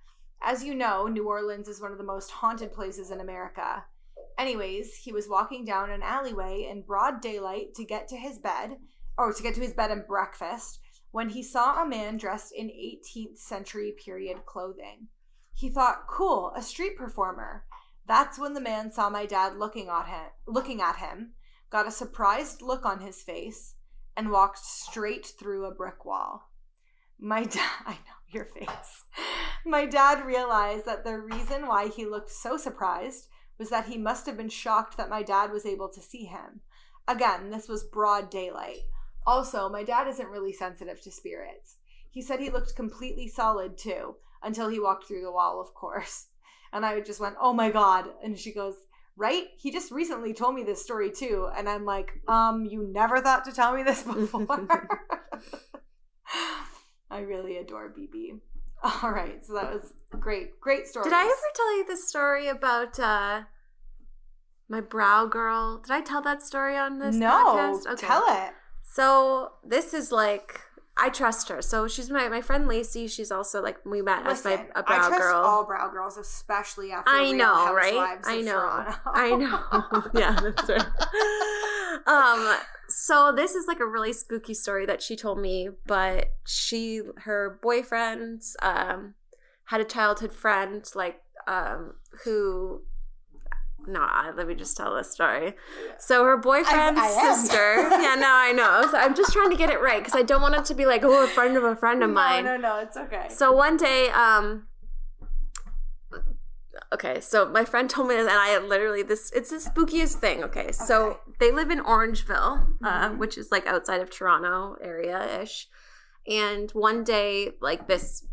As you know, New Orleans is one of the most haunted places in America." Anyways, he was walking down an alleyway in broad daylight to get to his bed, or to get to his bed and breakfast, when he saw a man dressed in 18th century period clothing. He thought, "Cool, a street performer." That's when the man saw my dad looking at him, looking at him, got a surprised look on his face, and walked straight through a brick wall. My dad, I know your face. My dad realized that the reason why he looked so surprised was that he must have been shocked that my dad was able to see him. Again, this was broad daylight. Also, my dad isn't really sensitive to spirits. He said he looked completely solid too, until he walked through the wall, of course. And I just went, oh my God. And she goes, right? He just recently told me this story too. And I'm like, um, you never thought to tell me this before. I really adore BB. All right. So that was great. Great story. Did I ever tell you the story about uh my brow girl? Did I tell that story on this No. podcast? Tell it. So this is like I trust her. So she's my my friend Lacey. She's also like we met as my a brow I trust girl. all brow girls, especially after I know, right? I know. I know. yeah, that's right. um, so this is like a really spooky story that she told me, but she her boyfriend um had a childhood friend like um who no, let me just tell this story. So her boyfriend's I am. sister, yeah, no, I know. So I'm just trying to get it right because I don't want it to be like, oh, a friend of a friend of no, mine. no, no, no, it's okay. So one day, um, okay, so my friend told me this, and I literally this it's the spookiest thing. Okay, so Okay. they live in Orangeville, uh, Mhm. which is like outside of Toronto area ish. And one day, like this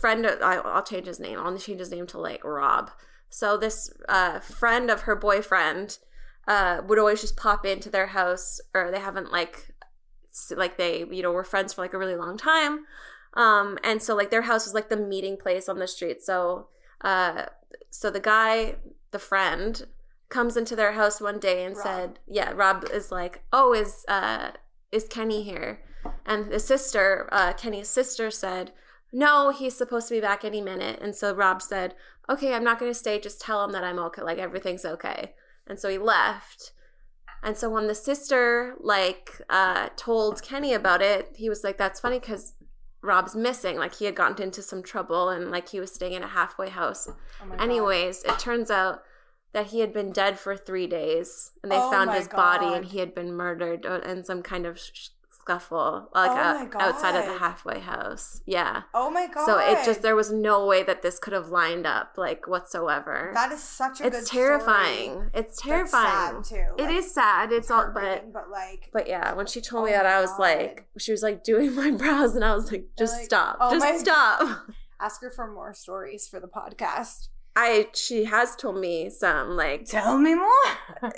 friend, I, I'll change his name. I'll change his name to like Rob. So this uh, friend of her boyfriend uh, would always just pop into their house, or they haven't like like they you know were friends for like a really long time. Um, and so like their house was like the meeting place on the street. So uh, so the guy, the friend, comes into their house one day and Rob. said, "Yeah, Rob is like, oh, is uh, is Kenny here?" And the sister, uh, Kenny's sister, said, "No, he's supposed to be back any minute." And so Rob said, "Okay, I'm not going to stay. Just tell him that I'm okay. Like everything's okay." And so he left. And so when the sister like uh, told Kenny about it, he was like, "That's funny because." Rob's missing. Like he had gotten into some trouble and like he was staying in a halfway house. Oh my God. Anyways, it turns out that he had been dead for three days, and they Oh found his body, and he had been murdered uh, in some kind of sh- scuffle, like Oh outside of the halfway house. Yeah. Oh my god. So it just there was no way that this could have lined up, like whatsoever. that is such a good it's terrifying. story. It's That's terrifying. sad, too. It Like, is sad. It's all, but but like but yeah, when she told me Oh that, my I was God. like, she was like doing my brows, and I was like, just like, stop, oh just stop. ask her for more stories for the podcast. I she has told me some like Tell me more.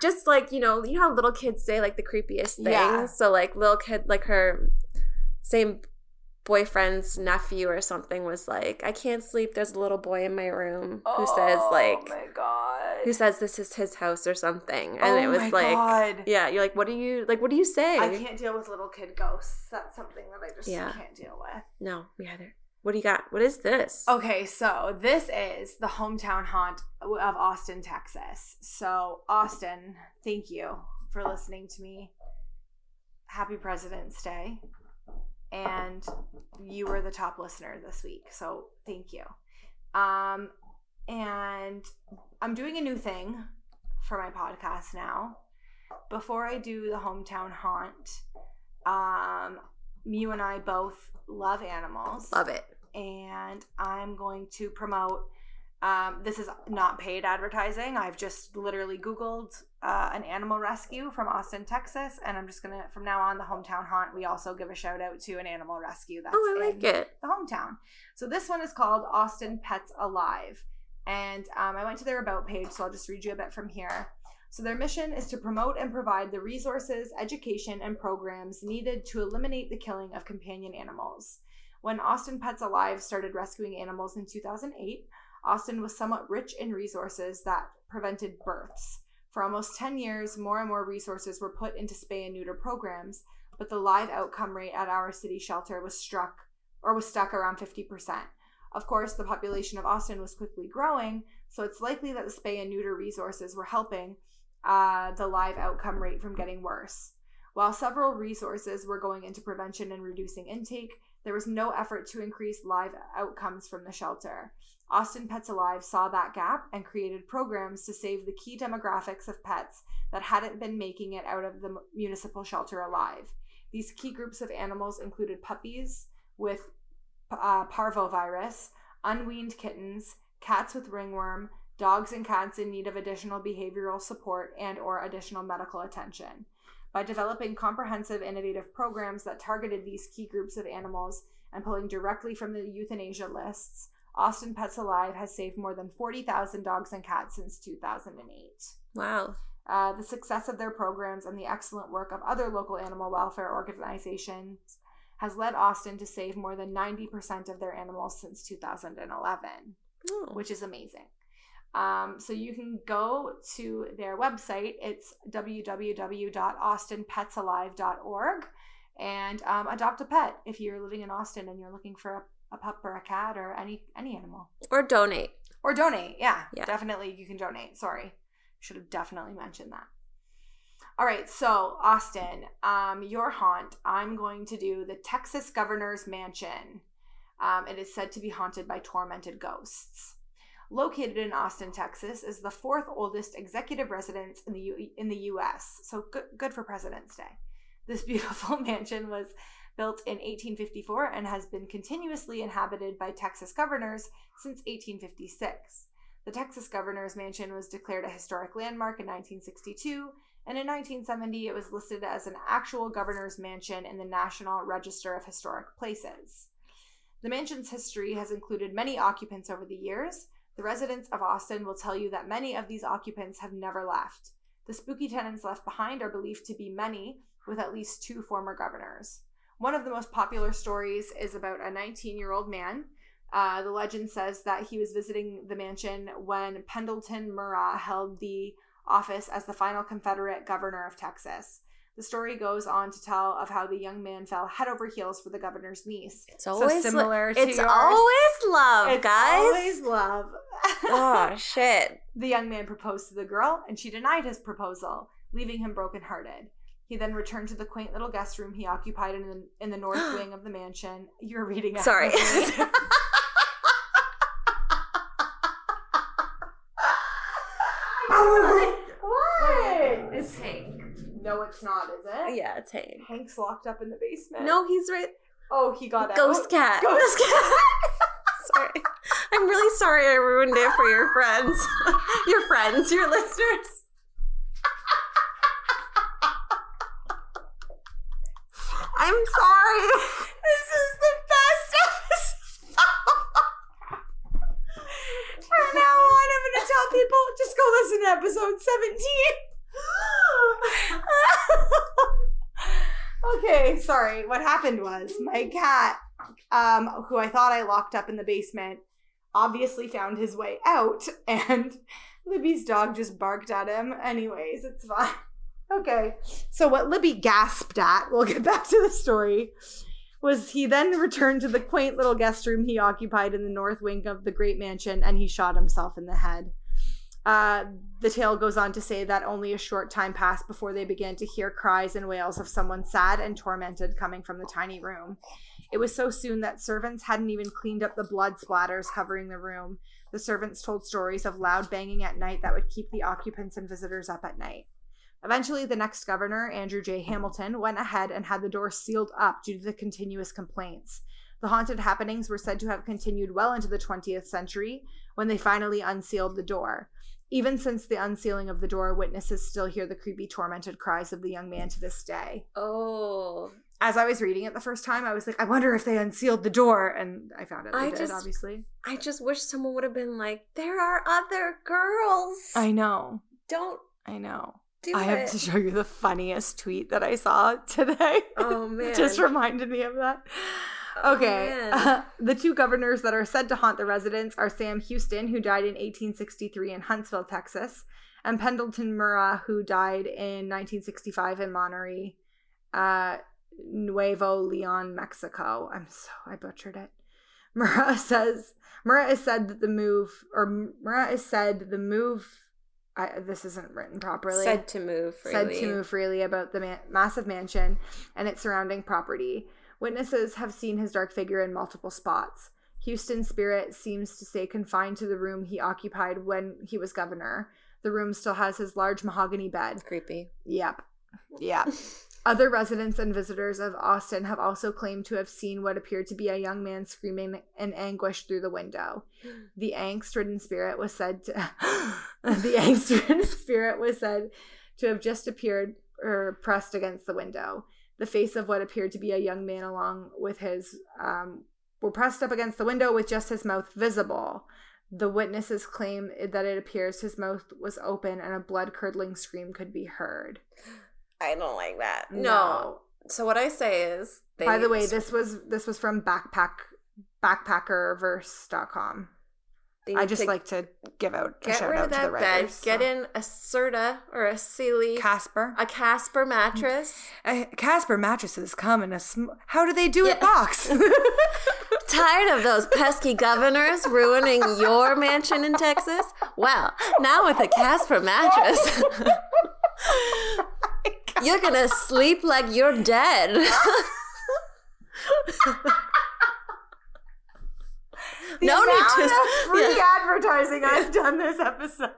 just like you know you know how little kids say like the creepiest things Yeah. so like little kid like her same boyfriend's nephew or something was like i can't sleep there's a little boy in my room who says oh like Oh my god. who says this is his house or something and Oh it was like God. yeah you're like what do you like what do you say I can't deal with little kid ghosts. That's something that I just Yeah. can't deal with. no me either what do you got what is this Okay, so this is the hometown haunt of Austin, Texas. So, Austin, thank you for listening to me. Happy President's Day. And you were the top listener this week. So, thank you. Um and I'm doing a new thing for my podcast now. Before I do the hometown haunt, um you and I both love animals love it and I'm going to promote. Um, this is not paid advertising. I've just literally Googled uh, an animal rescue from Austin, Texas, and I'm just gonna from now on the hometown haunt. We also give a shout out to an animal rescue that's oh i like in it the hometown. So this one is called Austin Pets Alive. And um, I went to their about page, so I'll just read you a bit from here. So their mission is to promote and provide the resources, education, and programs needed to eliminate the killing of companion animals. When Austin Pets Alive started rescuing animals in 2008, Austin was somewhat rich in resources that prevented births. For almost 10 years, more and more resources were put into spay and neuter programs, but the live outcome rate at our city shelter was struck or was stuck around 50%. Of course, the population of Austin was quickly growing, so it's likely that the spay and neuter resources were helping uh, the live outcome rate from getting worse. While several resources were going into prevention and reducing intake, there was no effort to increase live outcomes from the shelter. Austin Pets Alive saw that gap and created programs to save the key demographics of pets that hadn't been making it out of the municipal shelter alive. These key groups of animals included puppies with uh, parvovirus, unweaned kittens, cats with ringworm, dogs and cats in need of additional behavioral support and or additional medical attention. By developing comprehensive innovative programs that targeted these key groups of animals and pulling directly from the euthanasia lists, Austin Pets Alive has saved more than 40,000 dogs and cats since 2008. wow Uh, the success of their programs and the excellent work of other local animal welfare organizations has led Austin to save more than 90% of their animals since 2011, oh. which is amazing. Um, so you can go to their website. It's www.austinpetsalive.org and um, adopt a pet if you're living in Austin and you're looking for a, a pup or a cat or any any animal or donate or donate. Yeah, Yeah. definitely you can donate. Sorry, should have definitely mentioned that. All right, so Austin, um, your haunt. I'm going to do the Texas Governor's Mansion. Um, it is said to be haunted by tormented ghosts. Located in Austin, Texas, is the fourth oldest executive residence in the U- in the U.S. So good, good for President's Day. This beautiful mansion was built in 1854 and has been continuously inhabited by Texas governors since 1856. The Texas Governor's Mansion was declared a historic landmark in 1962, and in 1970 it was listed as an actual governor's mansion in the National Register of Historic Places. The mansion's history has included many occupants over the years. The residents of Austin will tell you that many of these occupants have never left. The spooky tenants left behind are believed to be many, with at least two former governors. One of the most popular stories is about a 19 year old man Uh, the legend says that he was visiting the mansion when Pendleton Murrah held the office as the final Confederate governor of Texas. The story goes on to tell of how the young man fell head over heels for the governor's niece. It's always so similar to It's yours. always love, It's guys. always love. oh shit. The young man proposed to the girl, and she denied his proposal, leaving him brokenhearted. He then returned to the quaint little guest room he occupied in the, in the north wing of the mansion. You're reading it. Sorry. with me. what? It's Hank. No, it's not, is it? Uh, yeah, it's Hank. Hank's locked up in the basement. No, he's right. Oh, he got out. Ghost out. cat. Ghost cat. sorry. I'm really sorry I ruined it for your friends. your friends, your listeners. I'm sorry. This is the best episode. From now on, I'm going to tell people just go listen to episode 17. okay, sorry. What happened was my cat, um, who I thought I locked up in the basement, obviously found his way out, and Libby's dog just barked at him. Anyways, it's fine. Okay. So what Libby gasped at, we'll get back to the story, was he then returned to the quaint little guest room he occupied in the north wing of the great mansion and he shot himself in the head. Uh, the tale goes on to say that only a short time passed before they began to hear cries and wails of someone sad and tormented coming from the tiny room. It was so soon that servants hadn't even cleaned up the blood splatters covering the room. The servants told stories of loud banging at night that would keep the occupants and visitors up at night. Eventually, the next governor, Andrew J. Hamilton, went ahead and had the door sealed up due to the continuous complaints. The haunted happenings were said to have continued well into the 20th century when they finally unsealed the door. Even since the unsealing of the door, witnesses still hear the creepy, tormented cries of the young man to this day. Oh. As I was reading it the first time, I was like, I wonder if they unsealed the door. And I found out they I did, just- obviously. I just wish someone would have been like, there are other girls. I know. Don't I know. do I it. have to show you the funniest tweet that I saw today. Oh, man. It just reminded me of that. Okay. the two governors that are said to haunt the residents are Sam Houston, who died in 1863 in Huntsville, Texas, and Pendleton Murrah, who died in 1965 in Monterrey, uh, Nuevo Leon, Mexico. I'm so, I butchered it. Murrah says, Murrah is said that the move, or Murrah is said the move, I, this isn't written properly Said to move freely. said to move freely about the man- massive mansion and its surrounding property. Witnesses have seen his dark figure in multiple spots. Houston's spirit seems to stay confined to the room he occupied when he was governor. The room still has his large mahogany bed. Creepy. Yep. Yep. Other residents and visitors of Austin have also claimed to have seen what appeared to be a young man screaming in anguish through the window. The angst-ridden spirit was said to the angst-ridden spirit was said to have just appeared or pressed against the window. The face of what appeared to be a young man, along with his, um, were pressed up against the window with just his mouth visible. The witnesses claim that it appears his mouth was open and a blood curdling scream could be heard. I don't like that. No. So what I say is they By the way, this was this was from backpack backpackerverse.com. I just to like to give out a get shout rid out of to that the bed. writers. Get in a Serta or a Sealy, Casper. a Casper mattress. Uh, Casper mattresses come in a sm- How do they do it box? Tired of those pesky governors ruining your mansion in Texas? Well, now with a Casper mattress, you're gonna sleep like you're dead. The no need amount to of free yeah. advertising I've done this episode.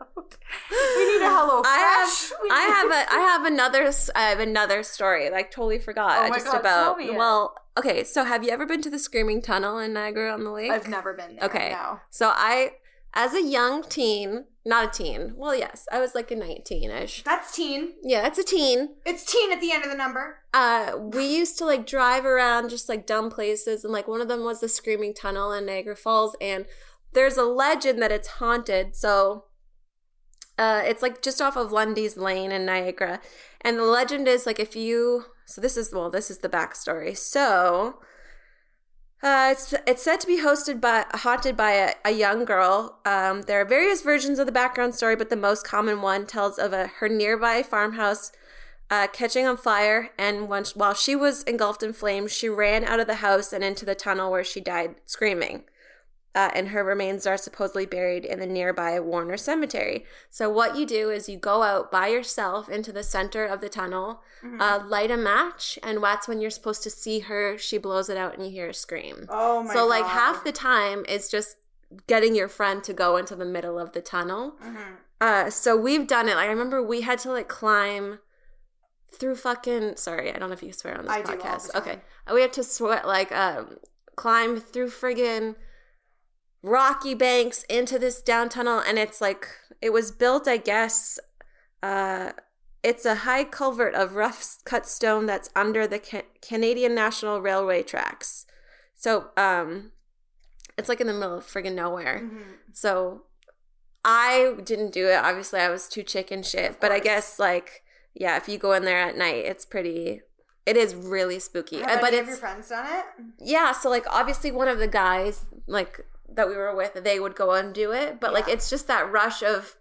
We need a hello I have, fresh. We I have a, I have another, I have another story. Like totally forgot. Oh my just God, about. Well, okay. So have you ever been to the Screaming Tunnel in Niagara on the Lake? I've never been there. Okay. No. So I, as a young teen, not a teen. Well, yes, I was like a nineteen-ish. That's teen. Yeah, it's a teen. It's teen at the end of the number. Uh, we used to like drive around just like dumb places, and like one of them was the Screaming Tunnel in Niagara Falls, and there's a legend that it's haunted. So, uh, it's like just off of Lundy's Lane in Niagara, and the legend is like if you. So this is well, this is the backstory. So, Uh, it's it's said to be hosted by haunted by a, a young girl. Um, there are various versions of the background story, but the most common one tells of a her nearby farmhouse uh, catching on fire, and once while she was engulfed in flames, she ran out of the house and into the tunnel where she died screaming. Uh, and her remains are supposedly buried in the nearby Warner Cemetery. So what you do is you go out by yourself into the center of the tunnel, Mhm. uh, light a match, and that's when you're supposed to see her. She blows it out, and you hear a scream oh my so like half the time is just getting your friend to go into the middle of the tunnel Mhm. uh so we've done it like i remember we had to like climb through fucking sorry i don't know if you swear on this I podcast okay we had to sweat like um climb through friggin rocky banks into this down tunnel and it's like it was built i guess uh it's a high culvert of rough cut stone that's under the Ca- Canadian National Railway tracks. So, um, it's like in the middle of friggin' nowhere. Mhm. So, I didn't do it. Obviously, I was too chicken shit. But I guess, like, yeah, if you go in there at night, it's pretty. It is really spooky. Have Uh, but any of your it's friends done it? yeah. So like, obviously, one of the guys like that we were with, they would go and do it. But like, it's just that rush of,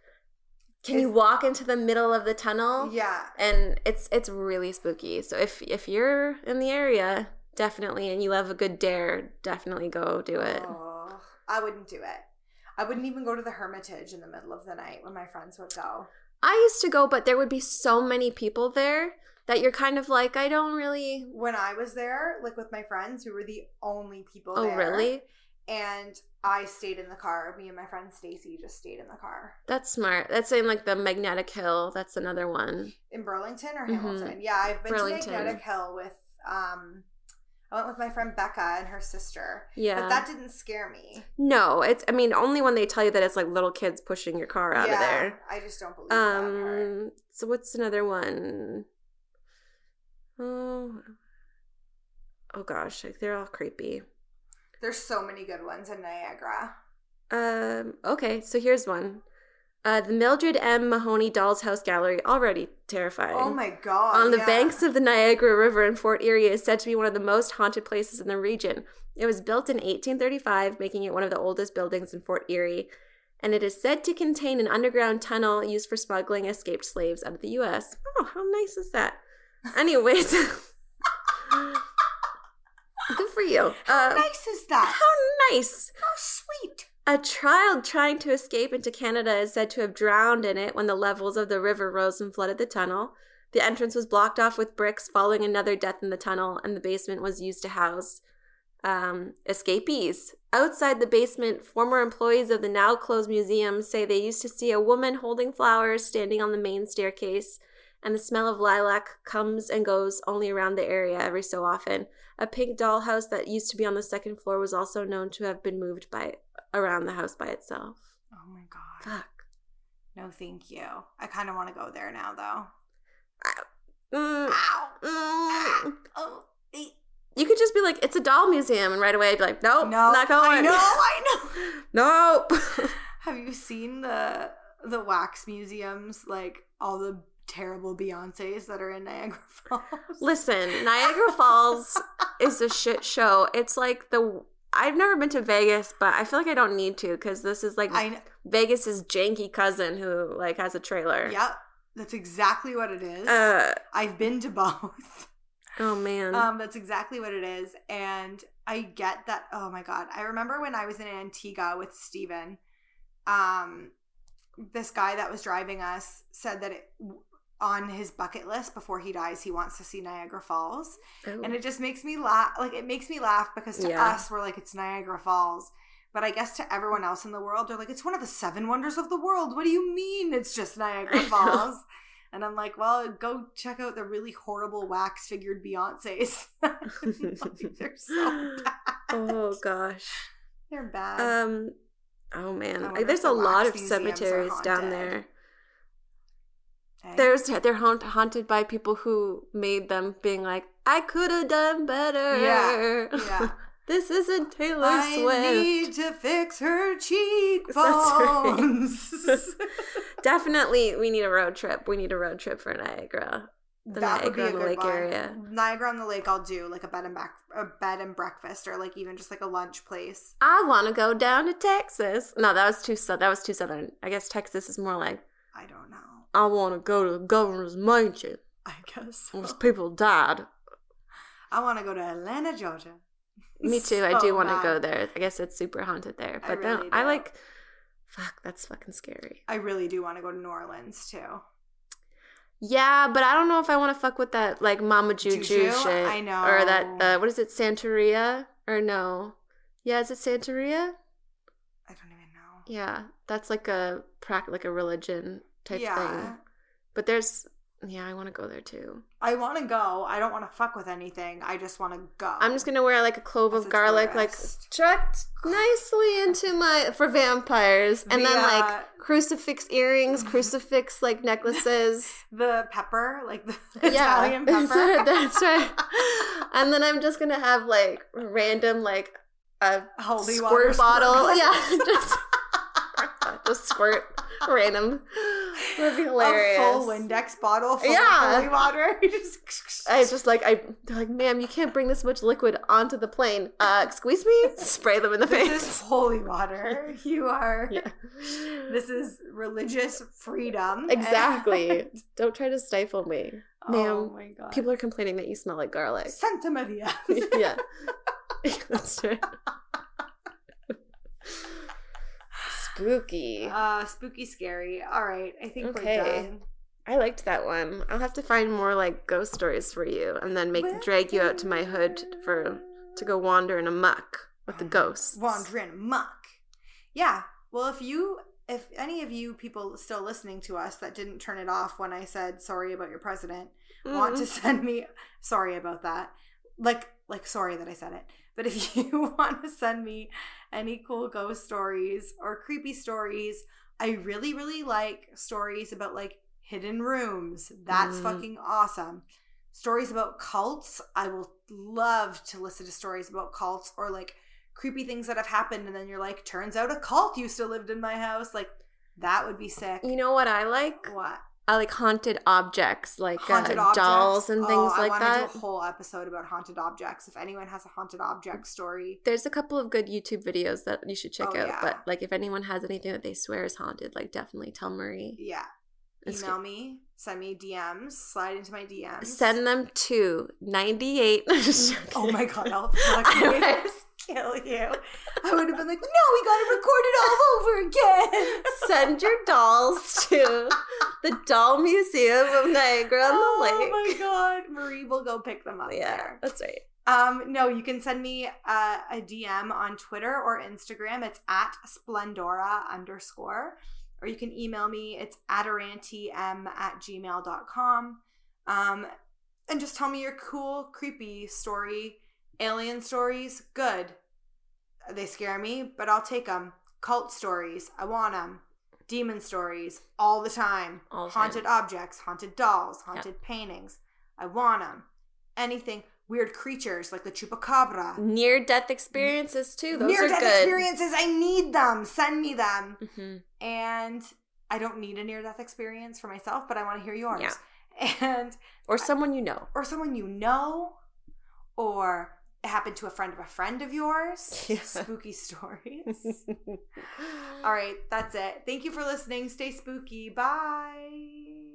can you walk into the middle of the tunnel? Yeah. and it's it's really spooky. So if if you're in the area, definitely, and you have a good dare, definitely go do it. Oh, I wouldn't do it. I wouldn't even go to the Hermitage in the middle of the night when my friends would go. I used to go, but there would be so many people there that you're kind of like, I don't really. When I was there, like with my friends, we were the only people Oh, there. really? And I stayed in the car. Me and my friend Stacy just stayed in the car. That's smart. That's in like the Magnetic Hill. That's another one. In Burlington or Mhm. Hamilton? Yeah, I've been Burlington. to Magnetic Hill with um I went with my friend Becca and her sister. Yeah. But that didn't scare me. no, it's. I mean, only when they tell you that it's like little kids pushing your car out yeah, of there. I just don't believe. Um. So what's another one? Oh. Oh gosh, like they're all creepy. There's so many good ones in Niagara. Um, okay, so here's one. Uh, the Mildred M. Mahoney Dolls House Gallery, already terrifying. Oh my god. On the yeah. banks of the Niagara River in Fort Erie is said to be one of the most haunted places in the region. It was built in 1835, making it one of the oldest buildings in Fort Erie, and it is said to contain an underground tunnel used for smuggling escaped slaves out of the U.S. Oh, how nice is that? Anyways, good for you. How Uh, nice is that? how nice. How sweet. A child trying to escape into Canada is said to have drowned in it when the levels of the river rose and flooded the tunnel. The entrance was blocked off with bricks following another death in the tunnel, and the basement was used to house um, escapees. Outside the basement, former employees of the now closed museum say they used to see a woman holding flowers standing on the main staircase, and the smell of lilac comes and goes only around the area every so often. A pink dollhouse that used to be on the second floor was also known to have been moved by around the house by itself. Oh my god. Fuck. No, thank you. I kind of want to go there now, though. Mm, Ow. mm. Oh. eh. You could just be like, it's a doll museum, and right away be like, nope, No, not going. I know, I know. nope. Have you seen the the wax museums? Like all the terrible Beyonces that are in Niagara Falls. Listen, Niagara Falls is a shit show. It's like the. I've never been to Vegas, but I feel like I don't need to because this is like I. kn- Vegas's janky cousin who like has a trailer. Yep, that's exactly what it is. Uh. I've been to both. Oh man. Um, that's exactly what it is. And I get that. Oh my God. I remember when I was in Antigua with Steven, um, this guy that was driving us said that it, on his bucket list before he dies, he wants to see Niagara Falls. Oh. And it just makes me laugh. Like, it makes me laugh because to Yeah. us, we're like, it's Niagara Falls. But I guess to everyone else in the world, they're like, it's one of the seven wonders of the world. What do you mean it's just Niagara Falls? And I'm like, well, go check out the really horrible wax figured Beyonces. Like, they're so bad. oh gosh. They're bad. Um. Oh man. There's a lot of cemeteries down there. Eh? There's they're haunt, haunted by people who made them being like, I could have done better. Yeah, yeah. this isn't Taylor I Swift. need to fix her right. cheekbones. Definitely, we need a road trip. We need a road trip for Niagara. the That would be Niagara a on the good Lake one. area. Niagara on the Lake, I'll do like a bed and back, a bed and breakfast, or like even just like a lunch place. I want to go down to Texas. No, that was too that was too southern. I guess Texas is more like I don't know. I want to go to the governor's mansion. I guess so. people died. I want to go to Atlanta, Georgia. Me too. I do want to go there. I guess it's super haunted there. I But then really I do. like. Fuck, that's fucking scary. I really do want to go to New Orleans too. Yeah, but I don't know if I want to fuck with that like Mama Juju, Juju? shit. I know. Or that uh, what is it, Santeria? Or no? Yeah, is it Santeria? I don't even know. Yeah, that's like a prac like a religion type yeah. thing. But there's yeah, I want to go there too. I want to go. I don't want to fuck with anything. I just want to go. I'm just gonna wear like a clove of garlic, like tourist. tucked nicely into my for vampires, and The, then uh, like crucifix earrings, crucifix like necklaces. the pepper, like the yeah, Italian pepper. that's right. And then I'm just gonna have like random like a Holy squirt water bottle. squirt Yeah, just just squirt random. Would be hilarious. A full Windex bottle full Yeah. of holy water. Just I just like I like, ma'am, you can't bring this much liquid onto the plane. Uh, excuse me. Spray them in the face. this is holy water. You are. Yeah. This is religious freedom. Exactly. And- Don't try to stifle me. oh Ma'am, my god. People are complaining that you smell like garlic. Santa Maria. yeah. That's right. Spooky. Uh, spooky, scary. All right, I think Okay. we're done. I liked that one. I'll have to find more like ghost stories for you and then make drag you out to my hood for to go wander in a muck with the ghosts. wandering muck. Yeah. Well, if you, if any of you people still listening to us that didn't turn it off when I said sorry about your president, want to Mm. send me sorry about that, like like sorry that I said it. But if you want to send me any cool ghost stories or creepy stories, I really really like stories about like hidden rooms. That's Mm. fucking awesome. Stories about cults. I will love to listen to stories about cults or like creepy things that have happened and then you're like turns out a cult used to lived in my house like that would be sick You know what I like? what I like haunted objects, like haunted uh, objects dolls and things Oh, like I wanna that. do a whole episode about haunted objects if anyone has a haunted object story There's a couple of good YouTube videos that you should check Oh, out. yeah. But like, if anyone has anything that they swear is haunted, like definitely tell Marie. yeah It's email me send me dms slide into my dms Send them to 98. Oh my god i'll kill you i would have been like no we gotta record it all over again Send your dolls to the Doll Museum of Niagara on the oh Lake. my god marie will go pick them up Yeah, there that's right. Um, no, you can send me uh, a DM on Twitter or Instagram. It's at Splendora underscore. Or you can email me. It's adarantym at gmail.com. Um, and just tell me your cool, creepy story. Alien stories, good. They scare me, but I'll take them. Cult stories, I want them. Demon stories, all the time. All the haunted time. objects, haunted dolls, haunted paintings. I want them. Anything. Weird creatures like the chupacabra. Near death experiences too. Those Near are death good. experiences, I need them. Send me them. hmm And I don't need a near death experience for myself, but I want to hear yours. Yeah. And Or someone you know. or someone you know, or happened to a friend of a friend of yours. Yeah. Spooky stories. All right, that's it. Thank you for listening. Stay spooky. Bye.